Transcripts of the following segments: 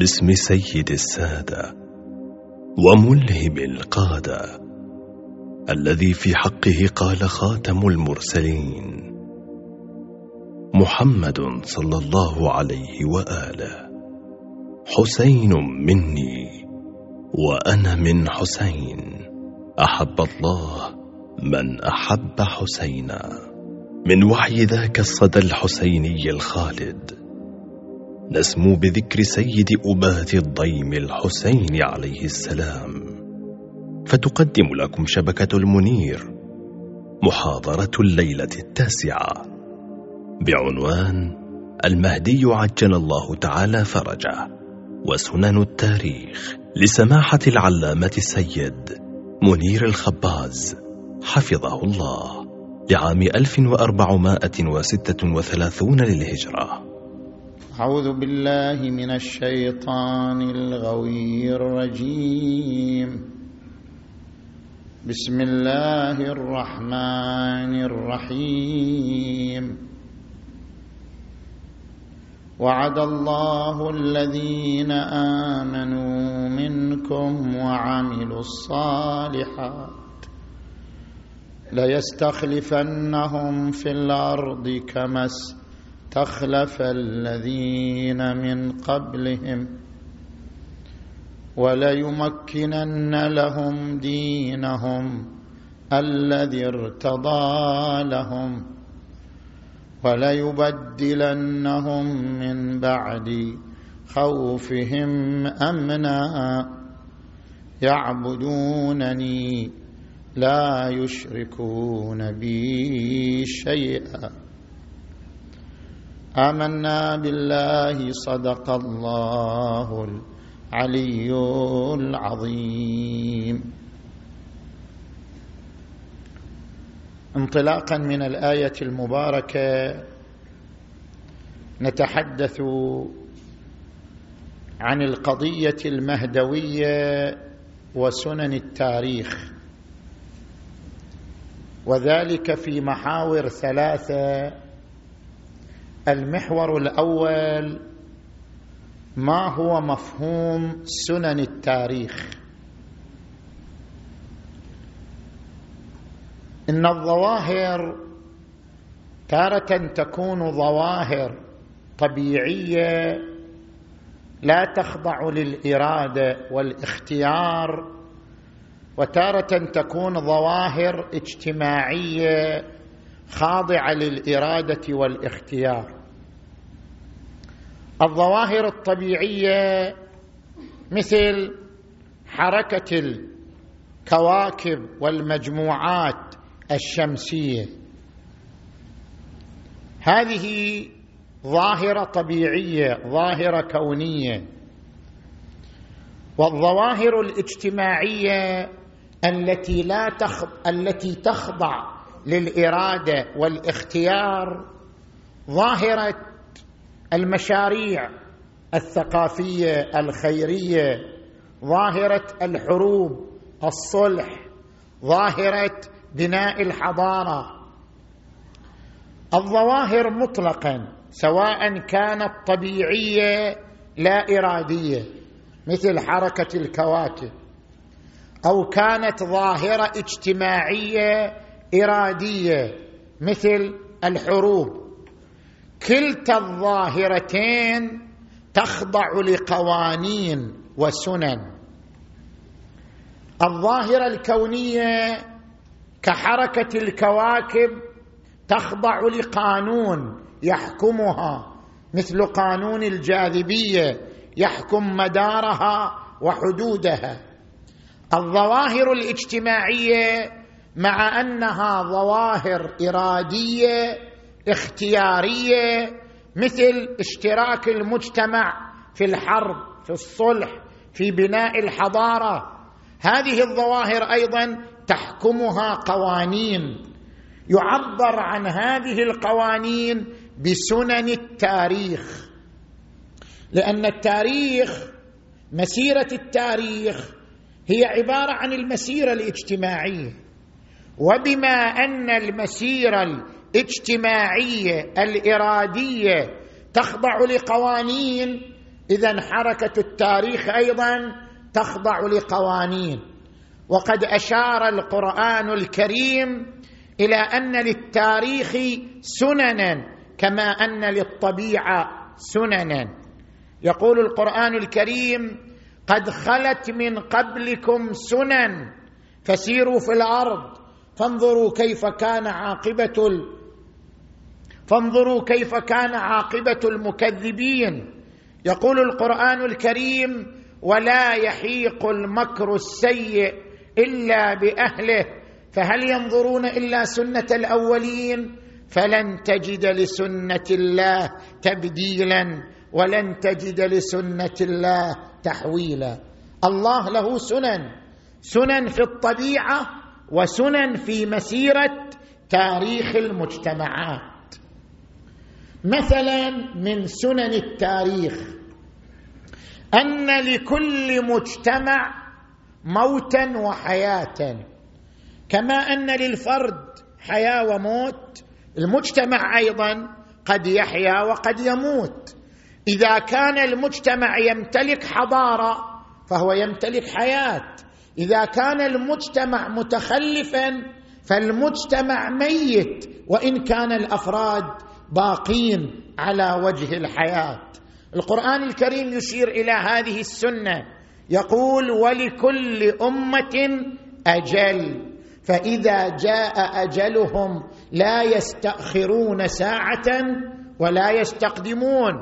باسم سيد السادة وملهم القادة الذي في حقه قال خاتم المرسلين محمد صلى الله عليه وآله. حسين مني وأنا من حسين. أحب الله من أحب حسينا. من وحي ذاك الصدى الحسيني الخالد. نسمو بذكر سيد أبات الضيم الحسين عليه السلام. فتقدم لكم شبكة المنير محاضرة الليلة التاسعة. بعنوان المهدي عجل الله تعالى فرجه وسنن التاريخ لسماحة العلامة السيد منير الخباز حفظه الله لعام 1436 للهجرة. أعوذ بالله من الشيطان الغوي الرجيم. بسم الله الرحمن الرحيم. وعد الله الذين آمنوا منكم وعملوا الصالحات ليستخلفنهم في الأرض كما استخلف الذين من قبلهم وليمكنن لهم دينهم الذي ارتضى لهم وليبدلنهم من بعد خوفهم أمنا يعبدونني لا يشركون بي شيئا آمنا بالله صدق الله العلي العظيم. انطلاقا من الآية المباركة نتحدث عن القضية المهدوية وسنن التاريخ وذلك في محاور ثلاثة المحور الأول ما هو مفهوم سنن التاريخ؟ إن الظواهر تارة تكون ظواهر طبيعية لا تخضع للإرادة والاختيار وتارة تكون ظواهر اجتماعية خاضعة للإرادة والاختيار. الظواهر الطبيعية مثل حركة الكواكب والمجموعات الشمسية. هذه ظاهرة طبيعية ظاهرة كونية. والظواهر الاجتماعية التي لا تخض... التي تخضع للإرادة والاختيار ظاهرة المشاريع الثقافية الخيرية ظاهرة الحروب الصلح ظاهرة بناء الحضارة. الظواهر مطلقا سواء كانت طبيعية لا إرادية مثل حركة الكواكب أو كانت ظاهرة اجتماعية إرادية مثل الحروب. كلتا الظاهرتين تخضع لقوانين وسنن. الظاهرة الكونية كحركة الكواكب تخضع لقانون يحكمها مثل قانون الجاذبية يحكم مدارها وحدودها. الظواهر الاجتماعية مع أنها ظواهر إرادية اختيارية مثل اشتراك المجتمع في الحرب في الصلح في بناء الحضارة. هذه الظواهر أيضا تحكمها قوانين. يعبر عن هذه القوانين بسنن التاريخ لأن التاريخ مسيرة التاريخ هي عبارة عن المسيرة الاجتماعية. وبما أن المسيرة الاجتماعية الإرادية تخضع لقوانين إذا حركة التاريخ أيضا تخضع لقوانين وقد أشار القرآن الكريم إلى أن للتاريخ سننا كما أن للطبيعة سننا يقول القرآن الكريم قد خلت من قبلكم سنن فسيروا في الأرض فانظروا كيف كان عاقبة. فانظروا كيف كان عاقبة المكذبين. يقول القرآن الكريم ولا يحيق المكر السيء إلا بأهله. فهل ينظرون إلا سنة الأولين؟ فلن تجد لسنة الله تبديلا ولن تجد لسنة الله تحويلا. الله له سنن سنن في الطبيعة وسنن في مسيرة تاريخ المجتمعات. مثلا من سنن التاريخ أن لكل مجتمع موتا وحياه كما أن للفرد حياة وموت المجتمع أيضا قد يحيا وقد يموت. إذا كان المجتمع يمتلك حضارة فهو يمتلك حياة. إذا كان المجتمع متخلفا فالمجتمع ميت وإن كان الأفراد باقين على وجه الحياة. القرآن الكريم يشير إلى هذه السنة. يقول ولكل أمة أجل فإذا جاء أجلهم لا يستأخرون ساعة ولا يستقدمون.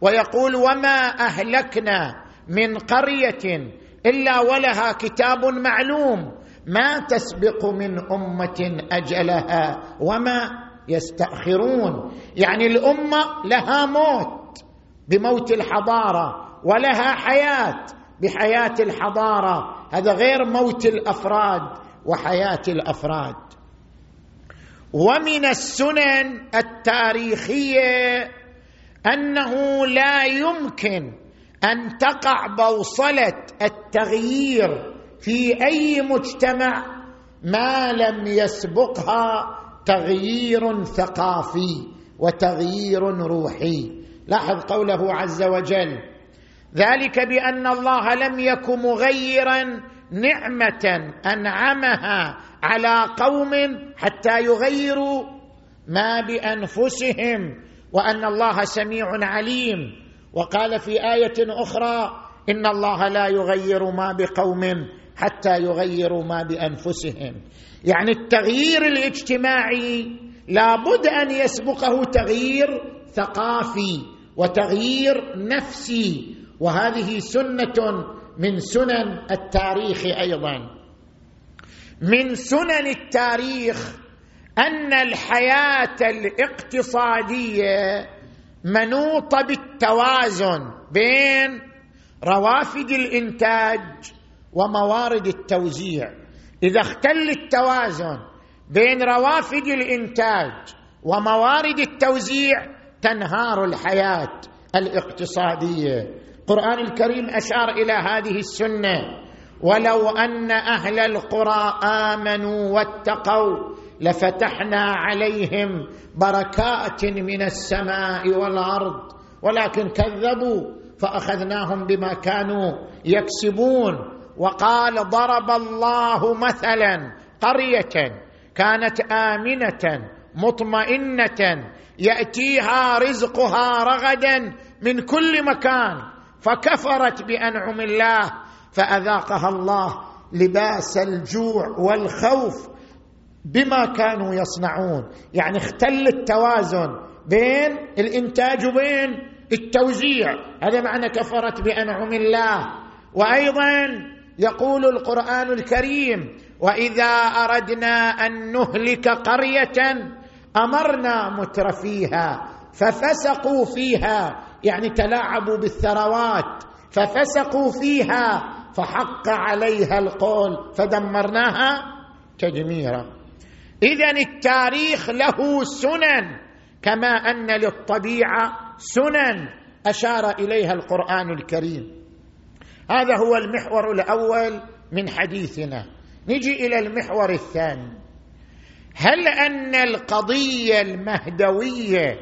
ويقول وما أهلكنا من قرية إلا ولها كتاب معلوم ما تسبق من أمة أجلها وما يستأخرون. يعني الأمة لها موت بموت الحضارة ولها حياة بحياة الحضارة. هذا غير موت الأفراد وحياة الأفراد. ومن السنن التاريخية أنه لا يمكن أن تقع بوصلة التغيير في أي مجتمع ما لم يسبقها تغيير ثقافي وتغيير روحي. لاحظ قوله عز وجل ذلك بأن الله لم يك مغيرا نعمة أنعمها على قوم حتى يغيروا ما بأنفسهم وأن الله سميع عليم. وقال في آية أخرى إن الله لا يغير ما بقوم حتى يغيروا ما بأنفسهم. يعني التغيير الاجتماعي لابد أن يسبقه تغيير ثقافي وتغيير نفسي وهذه سنة من سنن التاريخ أيضا. من سنن التاريخ أن الحياة الاقتصادية منوطة بالتوازن بين روافد الإنتاج وموارد التوزيع. إذا اختل التوازن بين روافد الإنتاج وموارد التوزيع تنهار الحياة الاقتصادية. القران الكريم أشار إلى هذه السنة. ولو أن أهل القرى آمنوا واتقوا لفتحنا عليهم بركات من السماء والأرض ولكن كذبوا فأخذناهم بما كانوا يكسبون. وقال ضرب الله مثلا قرية كانت آمنة مطمئنة يأتيها رزقها رغدا من كل مكان فكفرت بأنعم الله فأذاقها الله لباس الجوع والخوف بما كانوا يصنعون. يعني اختل التوازن بين الإنتاج وبين التوزيع. هذا معنى كفرت بأنعم الله. وأيضا يقول القرآن الكريم وإذا أردنا أن نهلك قرية أمرنا مترفيها ففسقوا فيها يعني تلاعبوا بالثروات ففسقوا فيها فحق عليها القول فدمرناها تدميرا. اذا التاريخ له سنن كما أن للطبيعة سنن أشار إليها القرآن الكريم. هذا هو المحور الأول من حديثنا. نجي إلى المحور الثاني. هل أن القضية المهدوية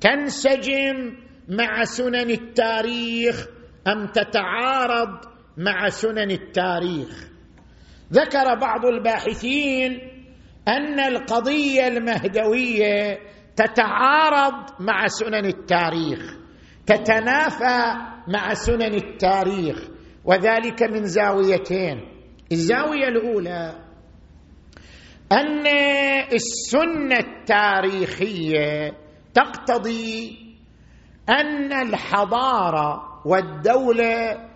تنسجم مع سنن التاريخ أم تتعارض مع سنن التاريخ؟ ذكر بعض الباحثين أن القضية المهدوية تتعارض مع سنن التاريخ تتنافى مع سنن التاريخ. وذلك من زاويتين. الزاوية الأولى أن السنة التاريخية تقتضي أن الحضارة والدولة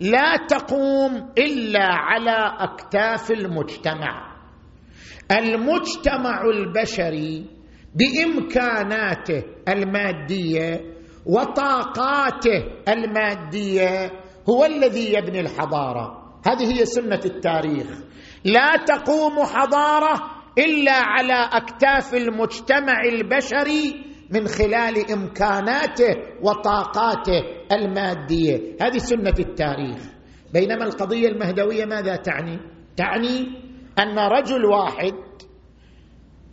لا تقوم إلا على أكتاف المجتمع. المجتمع البشري بإمكاناته المادية وطاقاته المادية هو الذي يبني الحضارة. هذه هي سنة التاريخ. لا تقوم حضارة إلا على أكتاف المجتمع البشري من خلال إمكاناته وطاقاته المادية. هذه سنة التاريخ. بينما القضية المهدوية ماذا تعني؟ تعني أن رجل واحد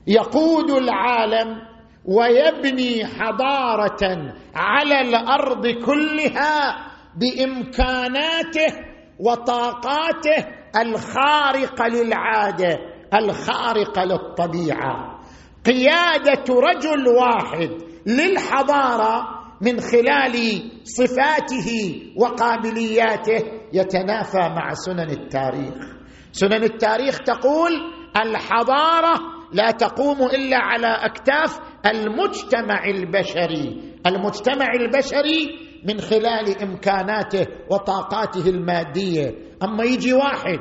يقود العالم ويبني حضارة على الأرض كلها بإمكاناته وطاقاته الخارقه للعادة الخارقه للطبيعة. قيادة رجل واحد للحضارة من خلال صفاته وقابلياته يتنافى مع سنن التاريخ. سنن التاريخ تقول الحضارة لا تقوم إلا على أكتاف المجتمع البشري. المجتمع البشري من خلال إمكاناته وطاقاته المادية. أما يجي واحد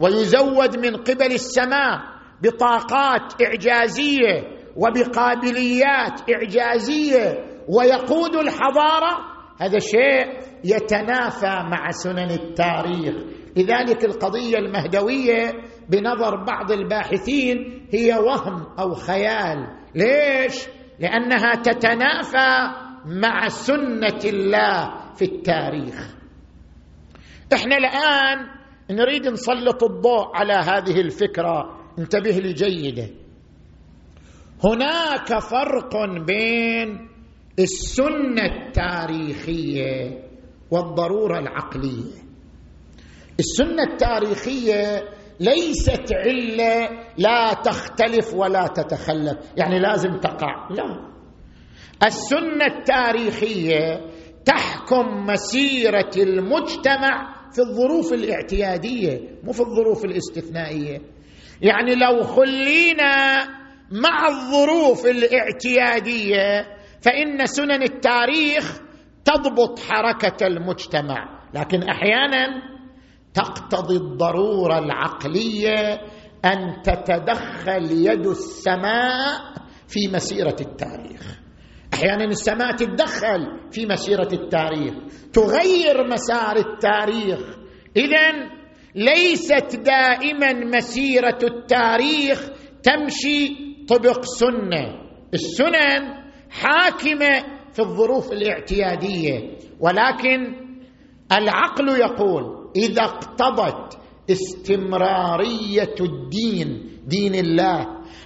ويزود من قبل السماء بطاقات إعجازية وبقابليات إعجازية ويقود الحضارة هذا شيء يتنافى مع سنن التاريخ. لذلك القضية المهدوية بنظر بعض الباحثين هي وهم أو خيال. ليش؟ لأنها تتنافى مع سنة الله في التاريخ. إحنا الآن نريد نسلط الضوء على هذه الفكرة. انتبه لي جيده هناك فرق بين السنة التاريخية والضرورة العقلية. السنة التاريخية ليست عله لا تختلف ولا تتخلف. يعني لازم تقع. لا. السنة التاريخية تحكم مسيرة المجتمع في الظروف الاعتيادية مو في الظروف الاستثنائية. يعني لو خلينا مع الظروف الاعتيادية فإن سنن التاريخ تضبط حركة المجتمع. لكن أحيانا تقتضي الضرورة العقلية أن تتدخل يد السماء في مسيرة التاريخ. أحيانا السماء تتدخل في مسيرة التاريخ تغير مسار التاريخ. اذا ليست دائما مسيرة التاريخ تمشي طبق سنة. السنن حاكمة في الظروف الاعتيادية ولكن العقل يقول إذا اقتضت استمرارية الدين دين الله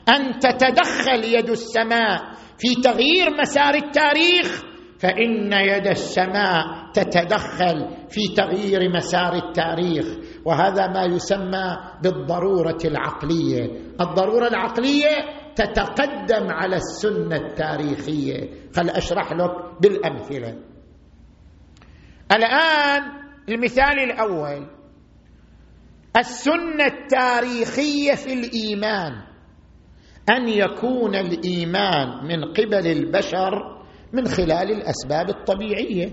أن تتدخل يد السماء في تغيير مسار التاريخ فإن يد السماء تتدخل في تغيير مسار التاريخ. وهذا ما يسمى بالضرورة العقلية. الضرورة العقلية تتقدم على السنة التاريخية. خل أشرح لك بالأمثلة. الآن المثال الأول. السنة التاريخية في الإيمان. أن يكون الإيمان من قبل البشر من خلال الأسباب الطبيعية.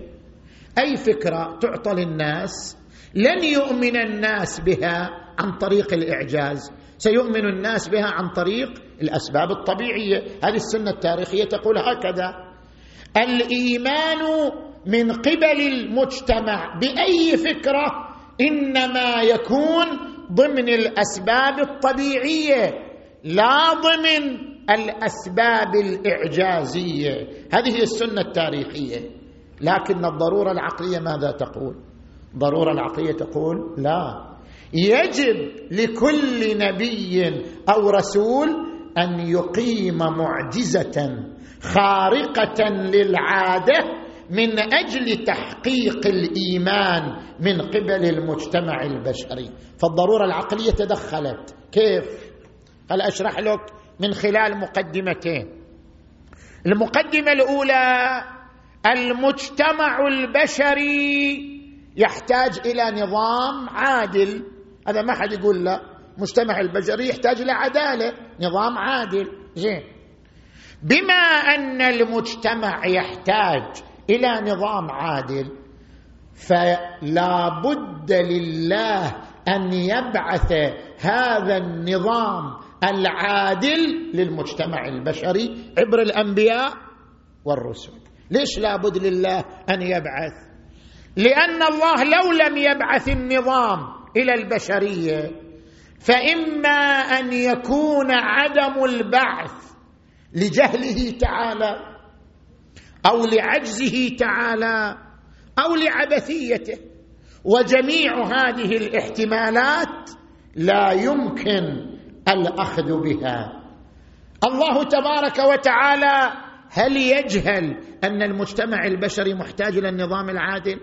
أي فكرة تعطى للناس؟ لن يؤمن الناس بها عن طريق الإعجاز. سيؤمن الناس بها عن طريق الأسباب الطبيعية. هذه السنة التاريخية تقول هكذا الإيمان من قبل المجتمع بأي فكرة إنما يكون ضمن الأسباب الطبيعية. لا ضمن الأسباب الإعجازية. هذه هي السنة التاريخية. لكن الضرورة العقلية ماذا تقول؟ الضرورة العقلية تقول لا. يجب لكل نبي أو رسول أن يقيم معجزة خارقة للعادة من أجل تحقيق الإيمان من قبل المجتمع البشري. فالضرورة العقلية تدخلت. كيف؟ قال أشرح لك من خلال مقدمتين. المقدمة الأولى المجتمع البشري يحتاج إلى نظام عادل. هذا ما حد يقول لا. مجتمع البشري يحتاج إلى عدالة نظام عادل. زين. بما أن المجتمع يحتاج إلى نظام عادل فلا بد لله أن يبعث هذا النظام العادل للمجتمع البشري عبر الأنبياء والرسل. ليش لابد لله أن يبعث؟ لأن الله لو لم يبعث النظام إلى البشرية فإما أن يكون عدم البعث لجهله تعالى أو لعجزه تعالى أو لعبثيته. وجميع هذه الاحتمالات لا يمكن الاخذ بها. الله تبارك وتعالى هل يجهل أن المجتمع البشري محتاج إلى النظام العادل؟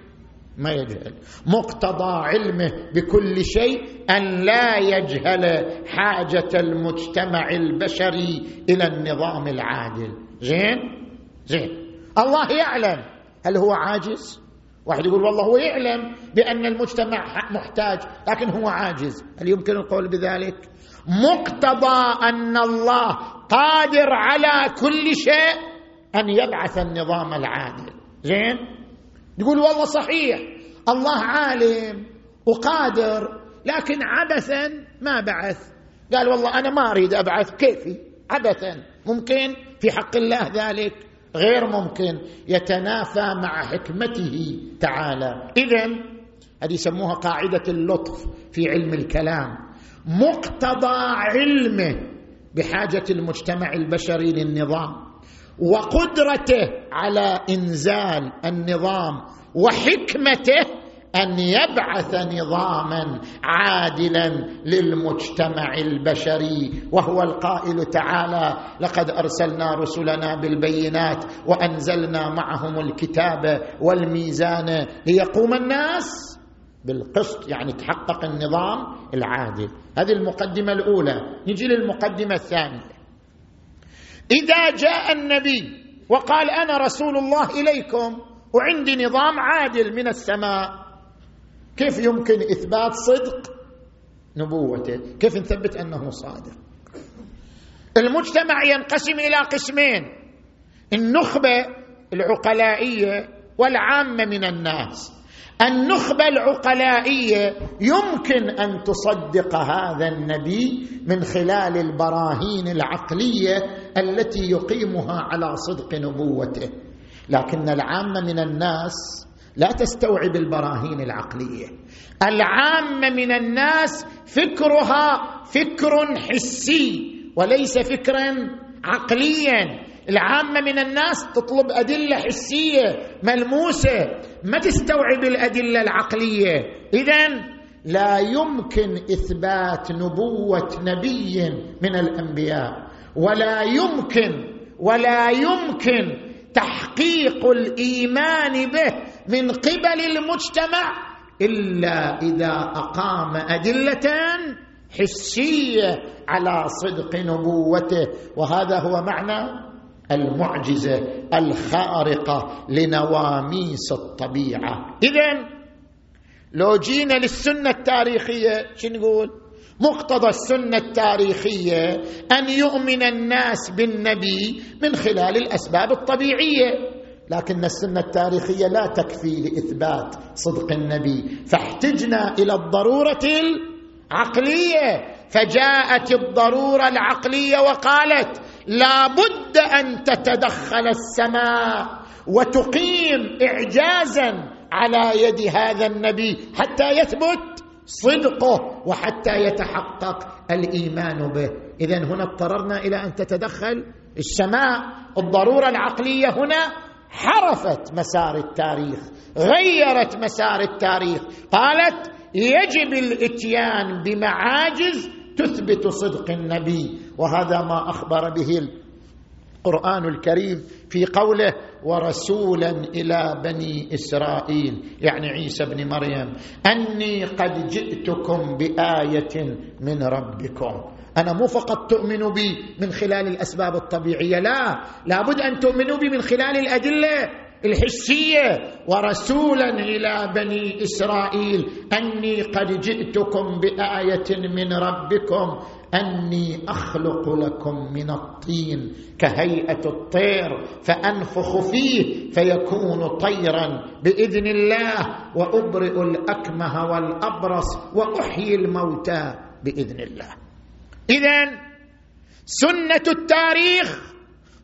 ما يجهل. مقتضى علمه بكل شيء أن لا يجهل حاجة المجتمع البشري إلى النظام العادل. زين؟ زين. الله يعلم هل هو عاجز؟ واحد يقول والله هو يعلم بأن المجتمع محتاج لكن هو عاجز. هل يمكن القول بذلك؟ مقتضى أن الله قادر على كل شيء أن يبعث النظام العادل. زين؟ يقول والله صحيح. الله عالم وقادر لكن عبثا ما بعث. قال والله أنا ما أريد أبعث كيفي؟ عبثا. ممكن؟ في حق الله ذلك؟ غير ممكن. يتنافى مع حكمته تعالى. اذا هذه يسموها قاعدة اللطف في علم الكلام. مقتضى علمه بحاجة المجتمع البشري للنظام وقدرته على إنزال النظام وحكمته أن يبعث نظاما عادلا للمجتمع البشري وهو القائل تعالى لقد أرسلنا رسلنا بالبينات وأنزلنا معهم الكتاب والميزان ليقوم الناس بالقسط يعني تحقق النظام العادل. هذه المقدمة الأولى. نجي للمقدمة الثانية. إذا جاء النبي وقال أنا رسول الله إليكم وعندي نظام عادل من السماء كيف يمكن إثبات صدق نبوته؟ كيف نثبت أنه صادق؟ المجتمع ينقسم إلى قسمين. النخبة العقلائية والعامة من الناس. النخبة العقلائية يمكن أن تصدق هذا النبي من خلال البراهين العقلية التي يقيمها على صدق نبوته. لكن العامة من الناس لا تستوعب البراهين العقلية. العامة من الناس فكرها فكر حسي وليس فكرا عقليا. العامة من الناس تطلب أدلة حسية ملموسة. ما تستوعب الأدلة العقلية. اذا لا يمكن إثبات نبوة نبي من الأنبياء. ولا يمكن ولا يمكن تحقيق الإيمان به من قبل المجتمع إلا إذا أقام أدلة حسية على صدق نبوته. وهذا هو معنى المعجزة الخارقة لنواميس الطبيعة. اذا لو جينا للسنة التاريخية شو نقول؟ مقتضى السنة التاريخية أن يؤمن الناس بالنبي من خلال الأسباب الطبيعية. لكن السنة التاريخية لا تكفي لإثبات صدق النبي. فاحتجنا إلى الضرورة العقلية. فجاءت الضرورة العقلية وقالت لا بد أن تتدخل السماء وتقيم اعجازا على يد هذا النبي حتى يثبت صدقه وحتى يتحقق الإيمان به. اذا هنا اضطررنا إلى أن تتدخل السماء. الضرورة العقلية هنا حرفت مسار التاريخ غيرت مسار التاريخ. قالت يجب الاتيان بمعاجز تثبت صدق النبي وهذا ما أخبر به القرآن الكريم في قوله ورسولا إلى بني إسرائيل يعني عيسى بن مريم أني قد جئتكم بآية من ربكم أنا مو فقط تؤمنوا بي من خلال الأسباب الطبيعية لا لابد أن تؤمنوا بي من خلال الأدلة. الحسية ورسولا إلى بني إسرائيل أني قد جئتكم بآية من ربكم أني أخلق لكم من الطين كهيئة الطير فأنفخ فيه فيكون طيرا بإذن الله وأبرئ الأكمه والأبرص وأحيي الموتى بإذن الله. اذا سنة التاريخ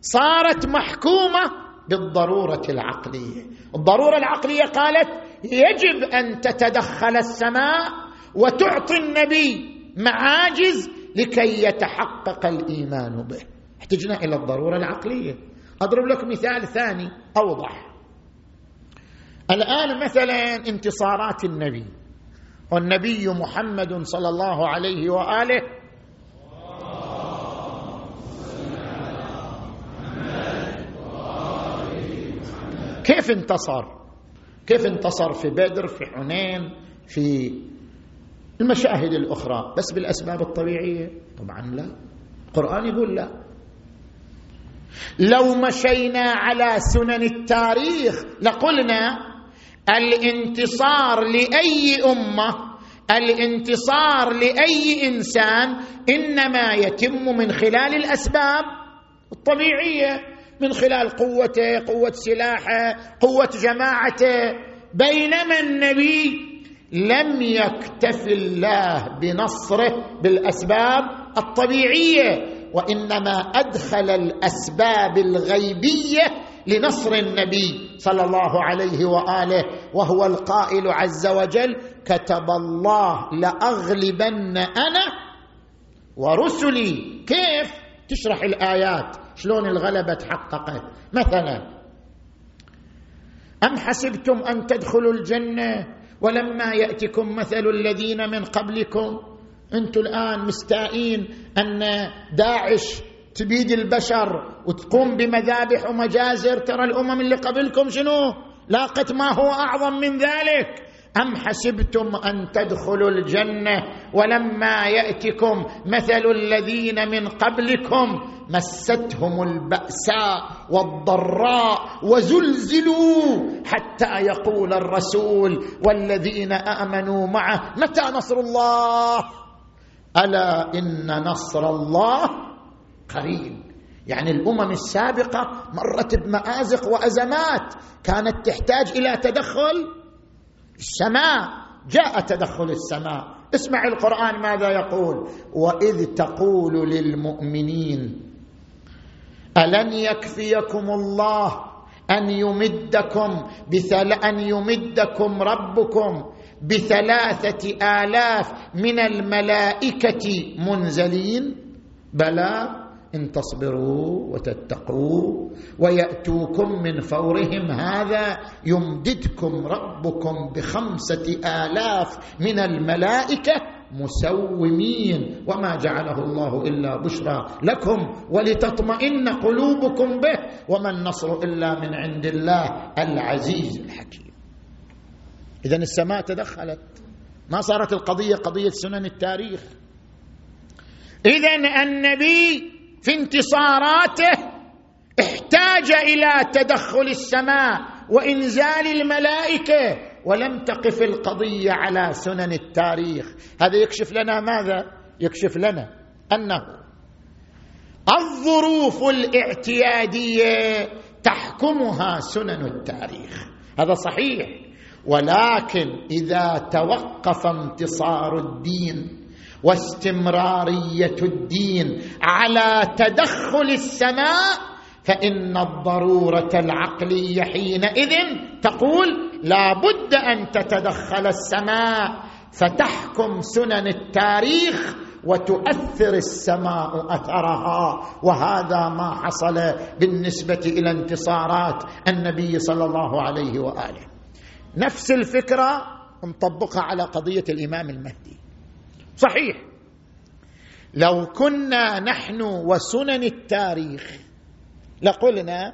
صارت محكومة بالضرورة العقلية. الضرورة العقلية قالت يجب أن تتدخل السماء وتعطي النبي معاجز لكي يتحقق الإيمان به. احتجنا إلى الضرورة العقلية. أضرب لك مثال ثاني أوضح. الآن مثلا انتصارات النبي. والنبي محمد صلى الله عليه وآله كيف انتصر؟ كيف انتصر في بدر في حنين في المشاهد الأخرى؟ بس بالأسباب الطبيعية؟ طبعا لا. القرآن يقول لا. لو مشينا على سنن التاريخ لقلنا الانتصار لأي أمة الانتصار لأي إنسان إنما يتم من خلال الأسباب الطبيعية. من خلال قوته قوة سلاحه قوة جماعته. بينما النبي لم يكتف الله بنصره بالأسباب الطبيعية وإنما أدخل الأسباب الغيبية لنصر النبي صلى الله عليه وآله وهو القائل عز وجل كتب الله لأغلبن أنا ورسلي. كيف؟ تشرح الآيات. شلون الغلبة تحققت؟ مثلا أم حسبتم أن تدخلوا الجنة ولما يأتكم مثل الذين من قبلكم؟ أنتم الآن مستائين أن داعش تبيد البشر وتقوم بمذابح ومجازر ترى الأمم اللي قبلكم شنو؟ لاقت ما هو أعظم من ذلك. أم حسبتم أن تدخلوا الجنة ولما يأتكم مثل الذين من قبلكم مستهم البأساء والضراء وزلزلوا حتى يقول الرسول والذين آمنوا معه متى نصر الله؟ ألا إن نصر الله قريب. يعني الأمم السابقة مرت بمآزق وأزمات كانت تحتاج إلى تدخل السماء جاء تدخل السماء. اسمع القرآن ماذا يقول؟ واذ تقول للمؤمنين الن يكفيكم الله ان يمدكم؟ بثل ان يمدكم ربكم بثلاثه الاف من الملائكه منزلين. بلى إن تصبروا وتتقوا ويأتوكم من فورهم هذا يمددكم ربكم بخمسة آلاف من الملائكة مسومين وما جعله الله إلا بشرى لكم ولتطمئن قلوبكم به وما النصر إلا من عند الله العزيز الحكيم. اذا السماء تدخلت. ما صارت القضية؟ قضية سنن التاريخ. اذا النبي في انتصاراته احتاج إلى تدخل السماء وإنزال الملائكة ولم تقف القضية على سنن التاريخ. هذا يكشف لنا ماذا؟ يكشف لنا أنه الظروف الاعتيادية تحكمها سنن التاريخ. هذا صحيح. ولكن إذا توقف انتصار الدين واستمرارية الدين على تدخل السماء فإن الضرورة العقلية حينئذ تقول لا بد أن تتدخل السماء فتحكم سنن التاريخ وتؤثر السماء أثرها وهذا ما حصل بالنسبة إلى انتصارات النبي صلى الله عليه وآله. نفس الفكرة نطبقها على قضية الإمام المهدي. صحيح. لو كنا نحن وسنن التاريخ لقلنا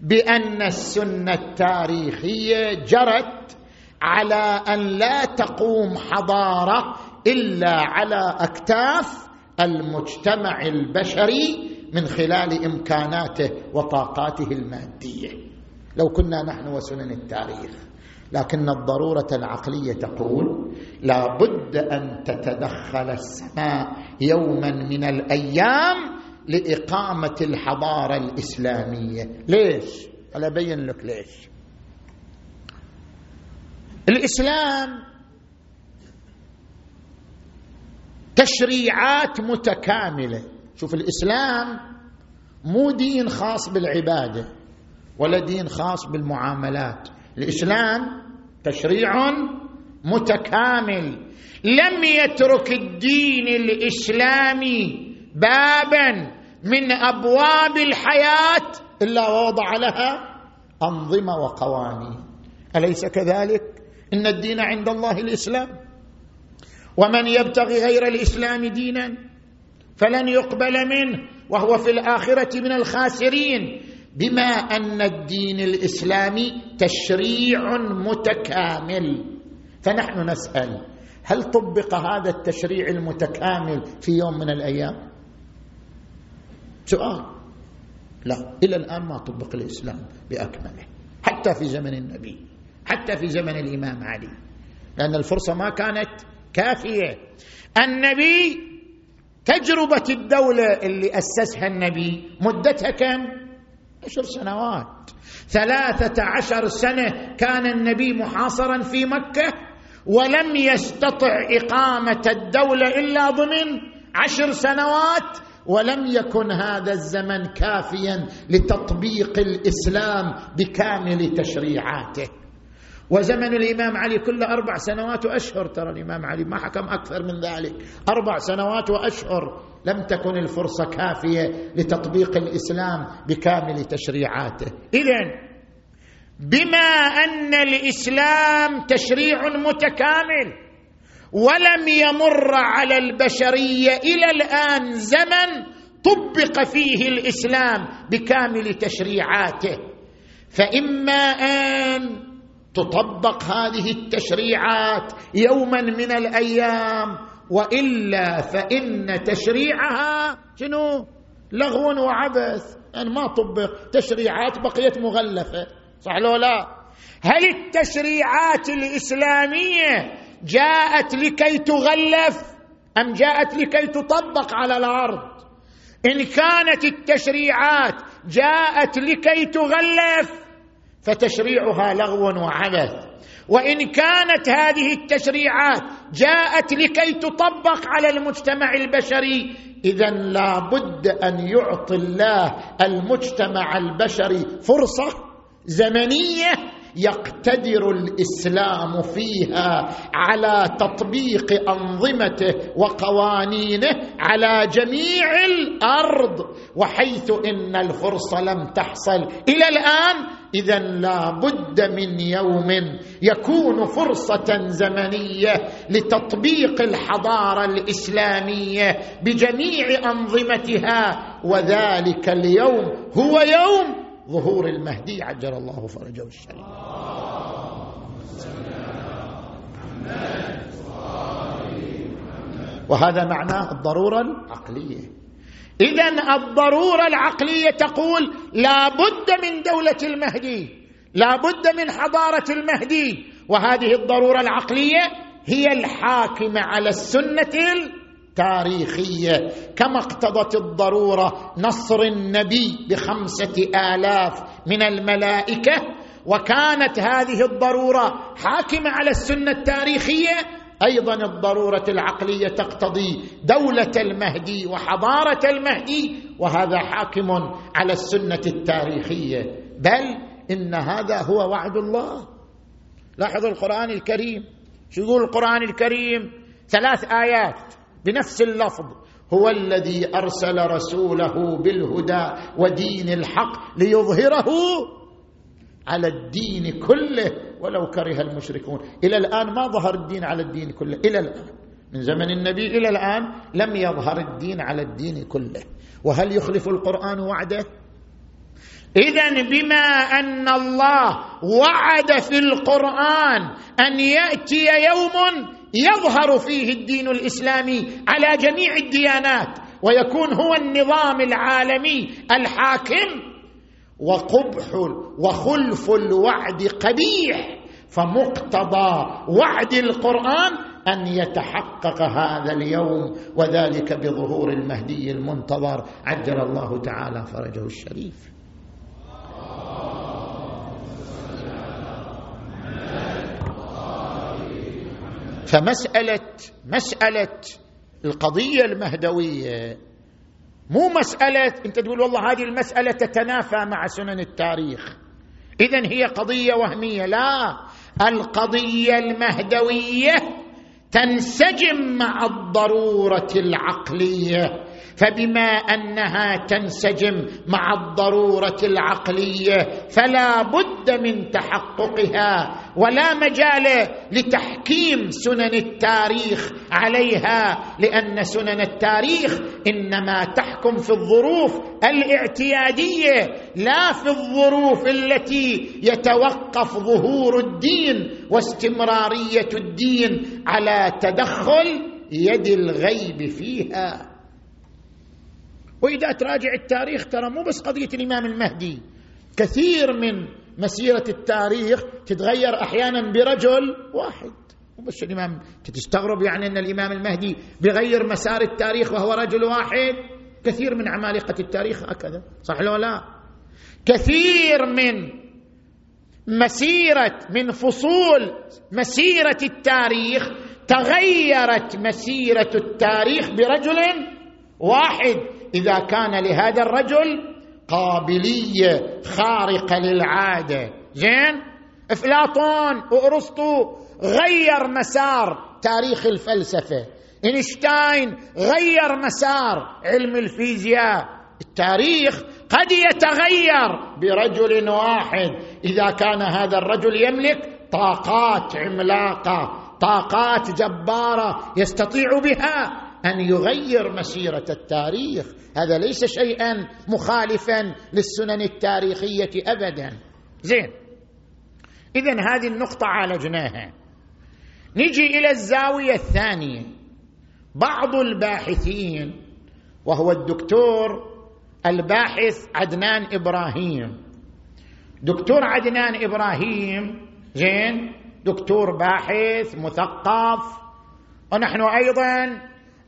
بأن السنة التاريخية جرت على أن لا تقوم حضارة إلا على أكتاف المجتمع البشري من خلال إمكاناته وطاقاته المادية. لو كنا نحن وسنن التاريخ. لكن الضرورة العقلية تقول لا بد أن تتدخل السماء يوما من الأيام لإقامة الحضارة الإسلامية. ليش؟ أنا أبين لك ليش. الإسلام تشريعات متكاملة. شوف الإسلام مو دين خاص بالعبادة ولا دين خاص بالمعاملات. الإسلام تشريع متكامل. لم يترك الدين الإسلامي بابا من أبواب الحياة إلا ووضع لها أنظمة وقوانين. أليس كذلك؟ إن الدين عند الله الإسلام. ومن يبتغي غير الإسلام دينا فلن يقبل منه وهو في الآخرة من الخاسرين. بما أن الدين الإسلامي تشريع متكامل. فنحن نسأل هل طبق هذا التشريع المتكامل في يوم من الأيام؟ سؤال. لا إلى الآن ما طبق الإسلام بأكمله حتى في زمن النبي حتى في زمن الإمام علي. لأن الفرصة ما كانت كافية. النبي تجربة الدولة اللي أسسها النبي مدتها كم؟ عشر سنوات. ثلاثة عشر سنة كان النبي محاصرا في مكة ولم يستطع إقامة الدولة إلا ضمن عشر سنوات ولم يكن هذا الزمن كافيا لتطبيق الإسلام بكامل تشريعاته. وزمن الإمام علي كل أربع سنوات وأشهر. ترى الإمام علي ما حكم أكثر من ذلك. أربع سنوات وأشهر لم تكن الفرصة كافية لتطبيق الإسلام بكامل تشريعاته. إذا بما أن الإسلام تشريع متكامل ولم يمر على البشرية إلى الآن زمن طبق فيه الإسلام بكامل تشريعاته. فإما أن تطبق هذه التشريعات يوما من الأيام وإلا فإن تشريعها شنو؟ لغو وعبث. يعني ما طبق تشريعات بقيت مغلفة. صح لو لا؟ هل التشريعات الإسلامية جاءت لكي تغلف أم جاءت لكي تطبق على الأرض؟ إن كانت التشريعات جاءت لكي تغلف فتشريعها لغو وعبث وإن كانت هذه التشريعات جاءت لكي تطبق على المجتمع البشري اذا لا بد أن يعطي الله المجتمع البشري فرصة زمنية يقتدر الإسلام فيها على تطبيق أنظمته وقوانينه على جميع الأرض وحيث إن الفرصه لم تحصل. إلى الآن اذا لا بد من يوم يكون فرصة زمنية لتطبيق الحضارة الإسلامية بجميع أنظمتها وذلك اليوم هو يوم ظهور المهدي عجل الله فرجه الشريف. وهذا معناه الضرورة العقلية. اذا الضرورة العقلية تقول لا بد من دولة المهدي لا بد من حضارة المهدي. وهذه الضرورة العقلية هي الحاكمة على السنة تاريخيه كما اقتضت الضرورة نصر النبي بخمسة آلاف من الملائكة وكانت هذه الضرورة حاكمة على السنة التاريخية أيضا الضرورة العقلية تقتضي دولة المهدي وحضارة المهدي وهذا حاكم على السنة التاريخية. بل إن هذا هو وعد الله. لاحظوا القرآن الكريم. شو يقول القرآن الكريم؟ ثلاث آيات بنفس اللفظ. هو الذي أرسل رسوله بالهدى ودين الحق ليظهره على الدين كله ولو كره المشركون. إلى الآن ما ظهر الدين على الدين كله. إلى الآن. من زمن النبي إلى الآن لم يظهر الدين على الدين كله. وهل يخلف القرآن وعده؟ اذا بما أن الله وعد في القرآن أن يأتي يوم يظهر فيه الدين الإسلامي على جميع الديانات ويكون هو النظام العالمي الحاكم وقبح وخلف الوعد قبيح فمقتضى وعد القرآن أن يتحقق هذا اليوم وذلك بظهور المهدي المنتظر عجل الله تعالى فرجه الشريف. فمسألة مسألة القضية المهدوية مو مسألة أنت تقول والله هذه المسألة تتنافى مع سنن التاريخ. اذا هي قضية وهمية. لا القضية المهدوية تنسجم مع الضرورة العقلية. فبما أنها تنسجم مع الضرورة العقلية فلا بد من تحققها ولا مجال لتحكيم سنن التاريخ عليها لأن سنن التاريخ إنما تحكم في الظروف الاعتيادية لا في الظروف التي يتوقف ظهور الدين واستمرارية الدين على تدخل يد الغيب فيها. وإذا تراجع التاريخ ترى مو بس قضية الإمام المهدي كثير من مسيرة التاريخ تتغير أحيانا برجل واحد. مو بس الإمام تستغرب يعني أن الإمام المهدي بيغير مسار التاريخ وهو رجل واحد؟ كثير من عمالقة التاريخ هكذا صح لو لا؟ كثير من مسيرة من فصول مسيرة التاريخ تغيرت مسيرة التاريخ برجل واحد. إذا كان لهذا الرجل قابلية خارقة للعادة. زين؟ إفلاطون وأرسطو غير مسار تاريخ الفلسفة. إينشتاين غير مسار علم الفيزياء. التاريخ قد يتغير برجل واحد. إذا كان هذا الرجل يملك طاقات عملاقة طاقات جبارة يستطيع بها. أن يغير مسيرة التاريخ. هذا ليس شيئا مخالفا للسنن التاريخية ابدا. زين. اذا هذه النقطة عالجناها. نجي إلى الزاوية الثانية. بعض الباحثين وهو الدكتور الباحث عدنان إبراهيم. دكتور عدنان إبراهيم زين دكتور باحث مثقف. ونحن أيضا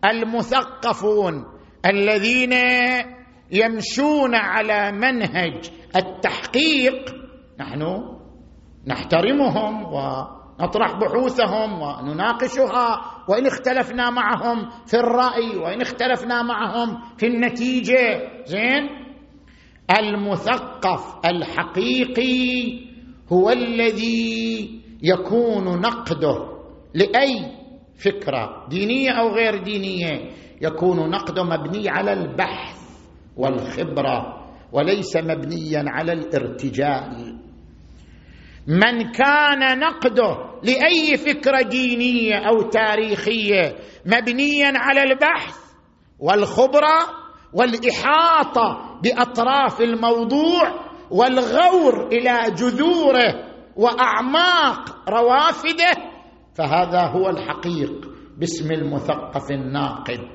المثقفون الذين يمشون على منهج التحقيق نحن نحترمهم ونطرح بحوثهم ونناقشها وإن اختلفنا معهم في الرأي وإن اختلفنا معهم في النتيجة. زين؟ المثقف الحقيقي هو الذي يكون نقده لأي فكرة دينية أو غير دينية يكون نقده مبني على البحث والخبرة وليس مبنيا على الارتجال. من كان نقده لأي فكرة دينية أو تاريخية مبنيا على البحث والخبرة والإحاطة بأطراف الموضوع والغور إلى جذوره وأعماق روافده فهذا هو الحقيق. باسم المثقف الناقد.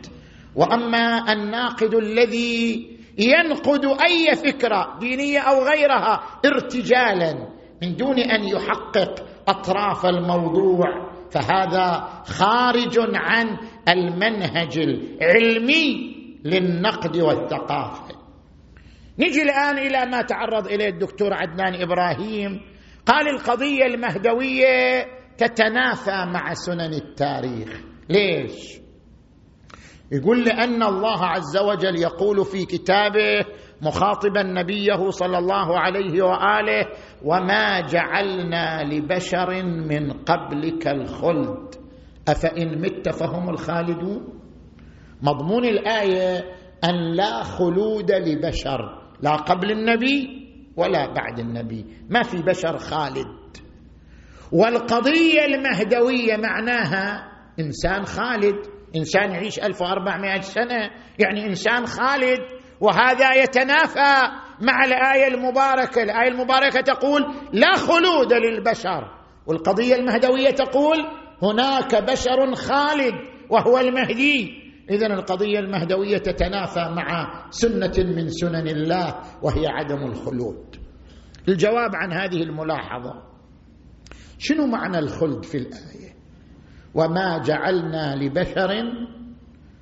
وأما الناقد الذي ينقد أي فكرة دينية أو غيرها ارتجالا من دون أن يحقق أطراف الموضوع فهذا خارج عن المنهج العلمي للنقد والثقافة. نجي الآن إلى ما تعرض إليه الدكتور عدنان إبراهيم. قال القضية المهدوية تتنافى مع سنن التاريخ. ليش؟ يقول لأن الله عز وجل يقول في كتابه مخاطبا نبيه صلى الله عليه وآله وما جعلنا لبشر من قبلك الخلد. أفإن مت فهم الخالدون؟ مضمون الآية أن لا خلود لبشر لا قبل النبي ولا بعد النبي. ما في بشر خالد. والقضية المهدوية معناها إنسان خالد. إنسان يعيش 1400 سنة. يعني إنسان خالد. وهذا يتنافى مع الآية المباركة. الآية المباركة تقول لا خلود للبشر. والقضية المهدوية تقول هناك بشر خالد وهو المهدي. اذا القضية المهدوية تتنافى مع سنة من سنن الله وهي عدم الخلود. الجواب عن هذه الملاحظة شنو معنى الخلد في الآية؟ وما جعلنا لبشر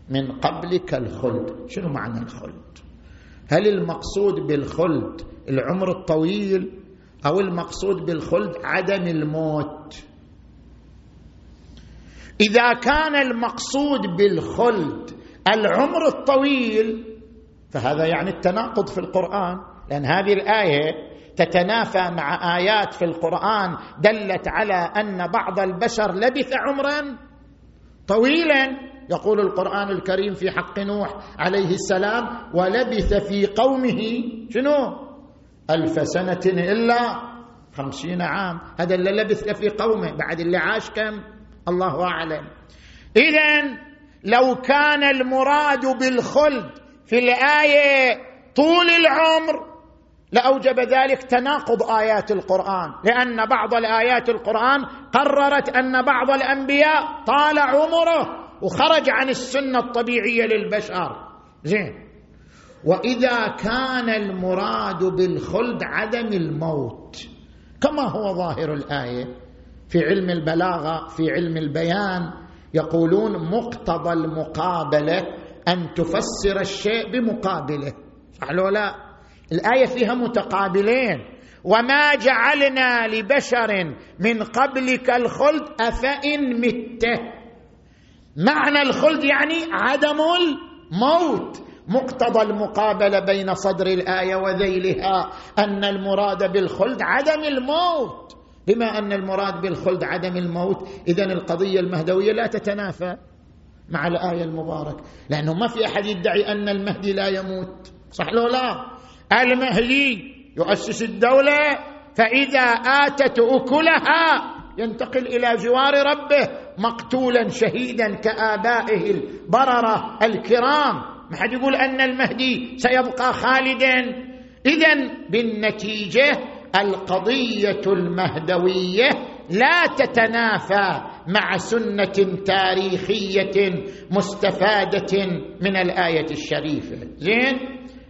من قبلك الخلد. شنو معنى الخلد؟ هل المقصود بالخلد العمر الطويل أو المقصود بالخلد عدم الموت؟ إذا كان المقصود بالخلد العمر الطويل فهذا يعني التناقض في القرآن لأن هذه الآية تتنافى مع آيات في القرآن دلت على أن بعض البشر لبث عمرا طويلا. يقول القرآن الكريم في حق نوح عليه السلام ولبث في قومه شنو؟ ألف سنة إلا خمسين عام. هذا اللي لبث في قومه بعد اللي عاش كم؟ الله أعلم. اذا لو كان المراد بالخلد في الآية طول العمر لأوجب ذلك تناقض آيات القرآن لأن بعض الآيات القرآن قررت أن بعض الأنبياء طال عمره وخرج عن السنة الطبيعية للبشر. زين. وإذا كان المراد بالخلد عدم الموت كما هو ظاهر الآية في علم البلاغة في علم البيان يقولون مقتضى المقابلة أن تفسر الشيء بمقابلة صح لا؟ الآية فيها متقابلين. وما جعلنا لبشر من قبلك الخلد افان مت. معنى الخلد يعني عدم الموت. مقتضى المقابلة بين صدر الآية وذيلها أن المراد بالخلد عدم الموت. بما أن المراد بالخلد عدم الموت اذا القضية المهدوية لا تتنافى مع الآية المباركة. لأنه ما في أحد يدعي أن المهدي لا يموت. صح لو لا؟ المهدي يؤسس الدولة فإذا آتت أكلها ينتقل إلى جوار ربه مقتولا شهيدا كآبائه البررة الكرام. ما حد يقول أن المهدي سيبقى خالدا. اذا بالنتيجة القضية المهدوية لا تتنافى مع سنة تاريخية مستفادة من الآية الشريفة. زين؟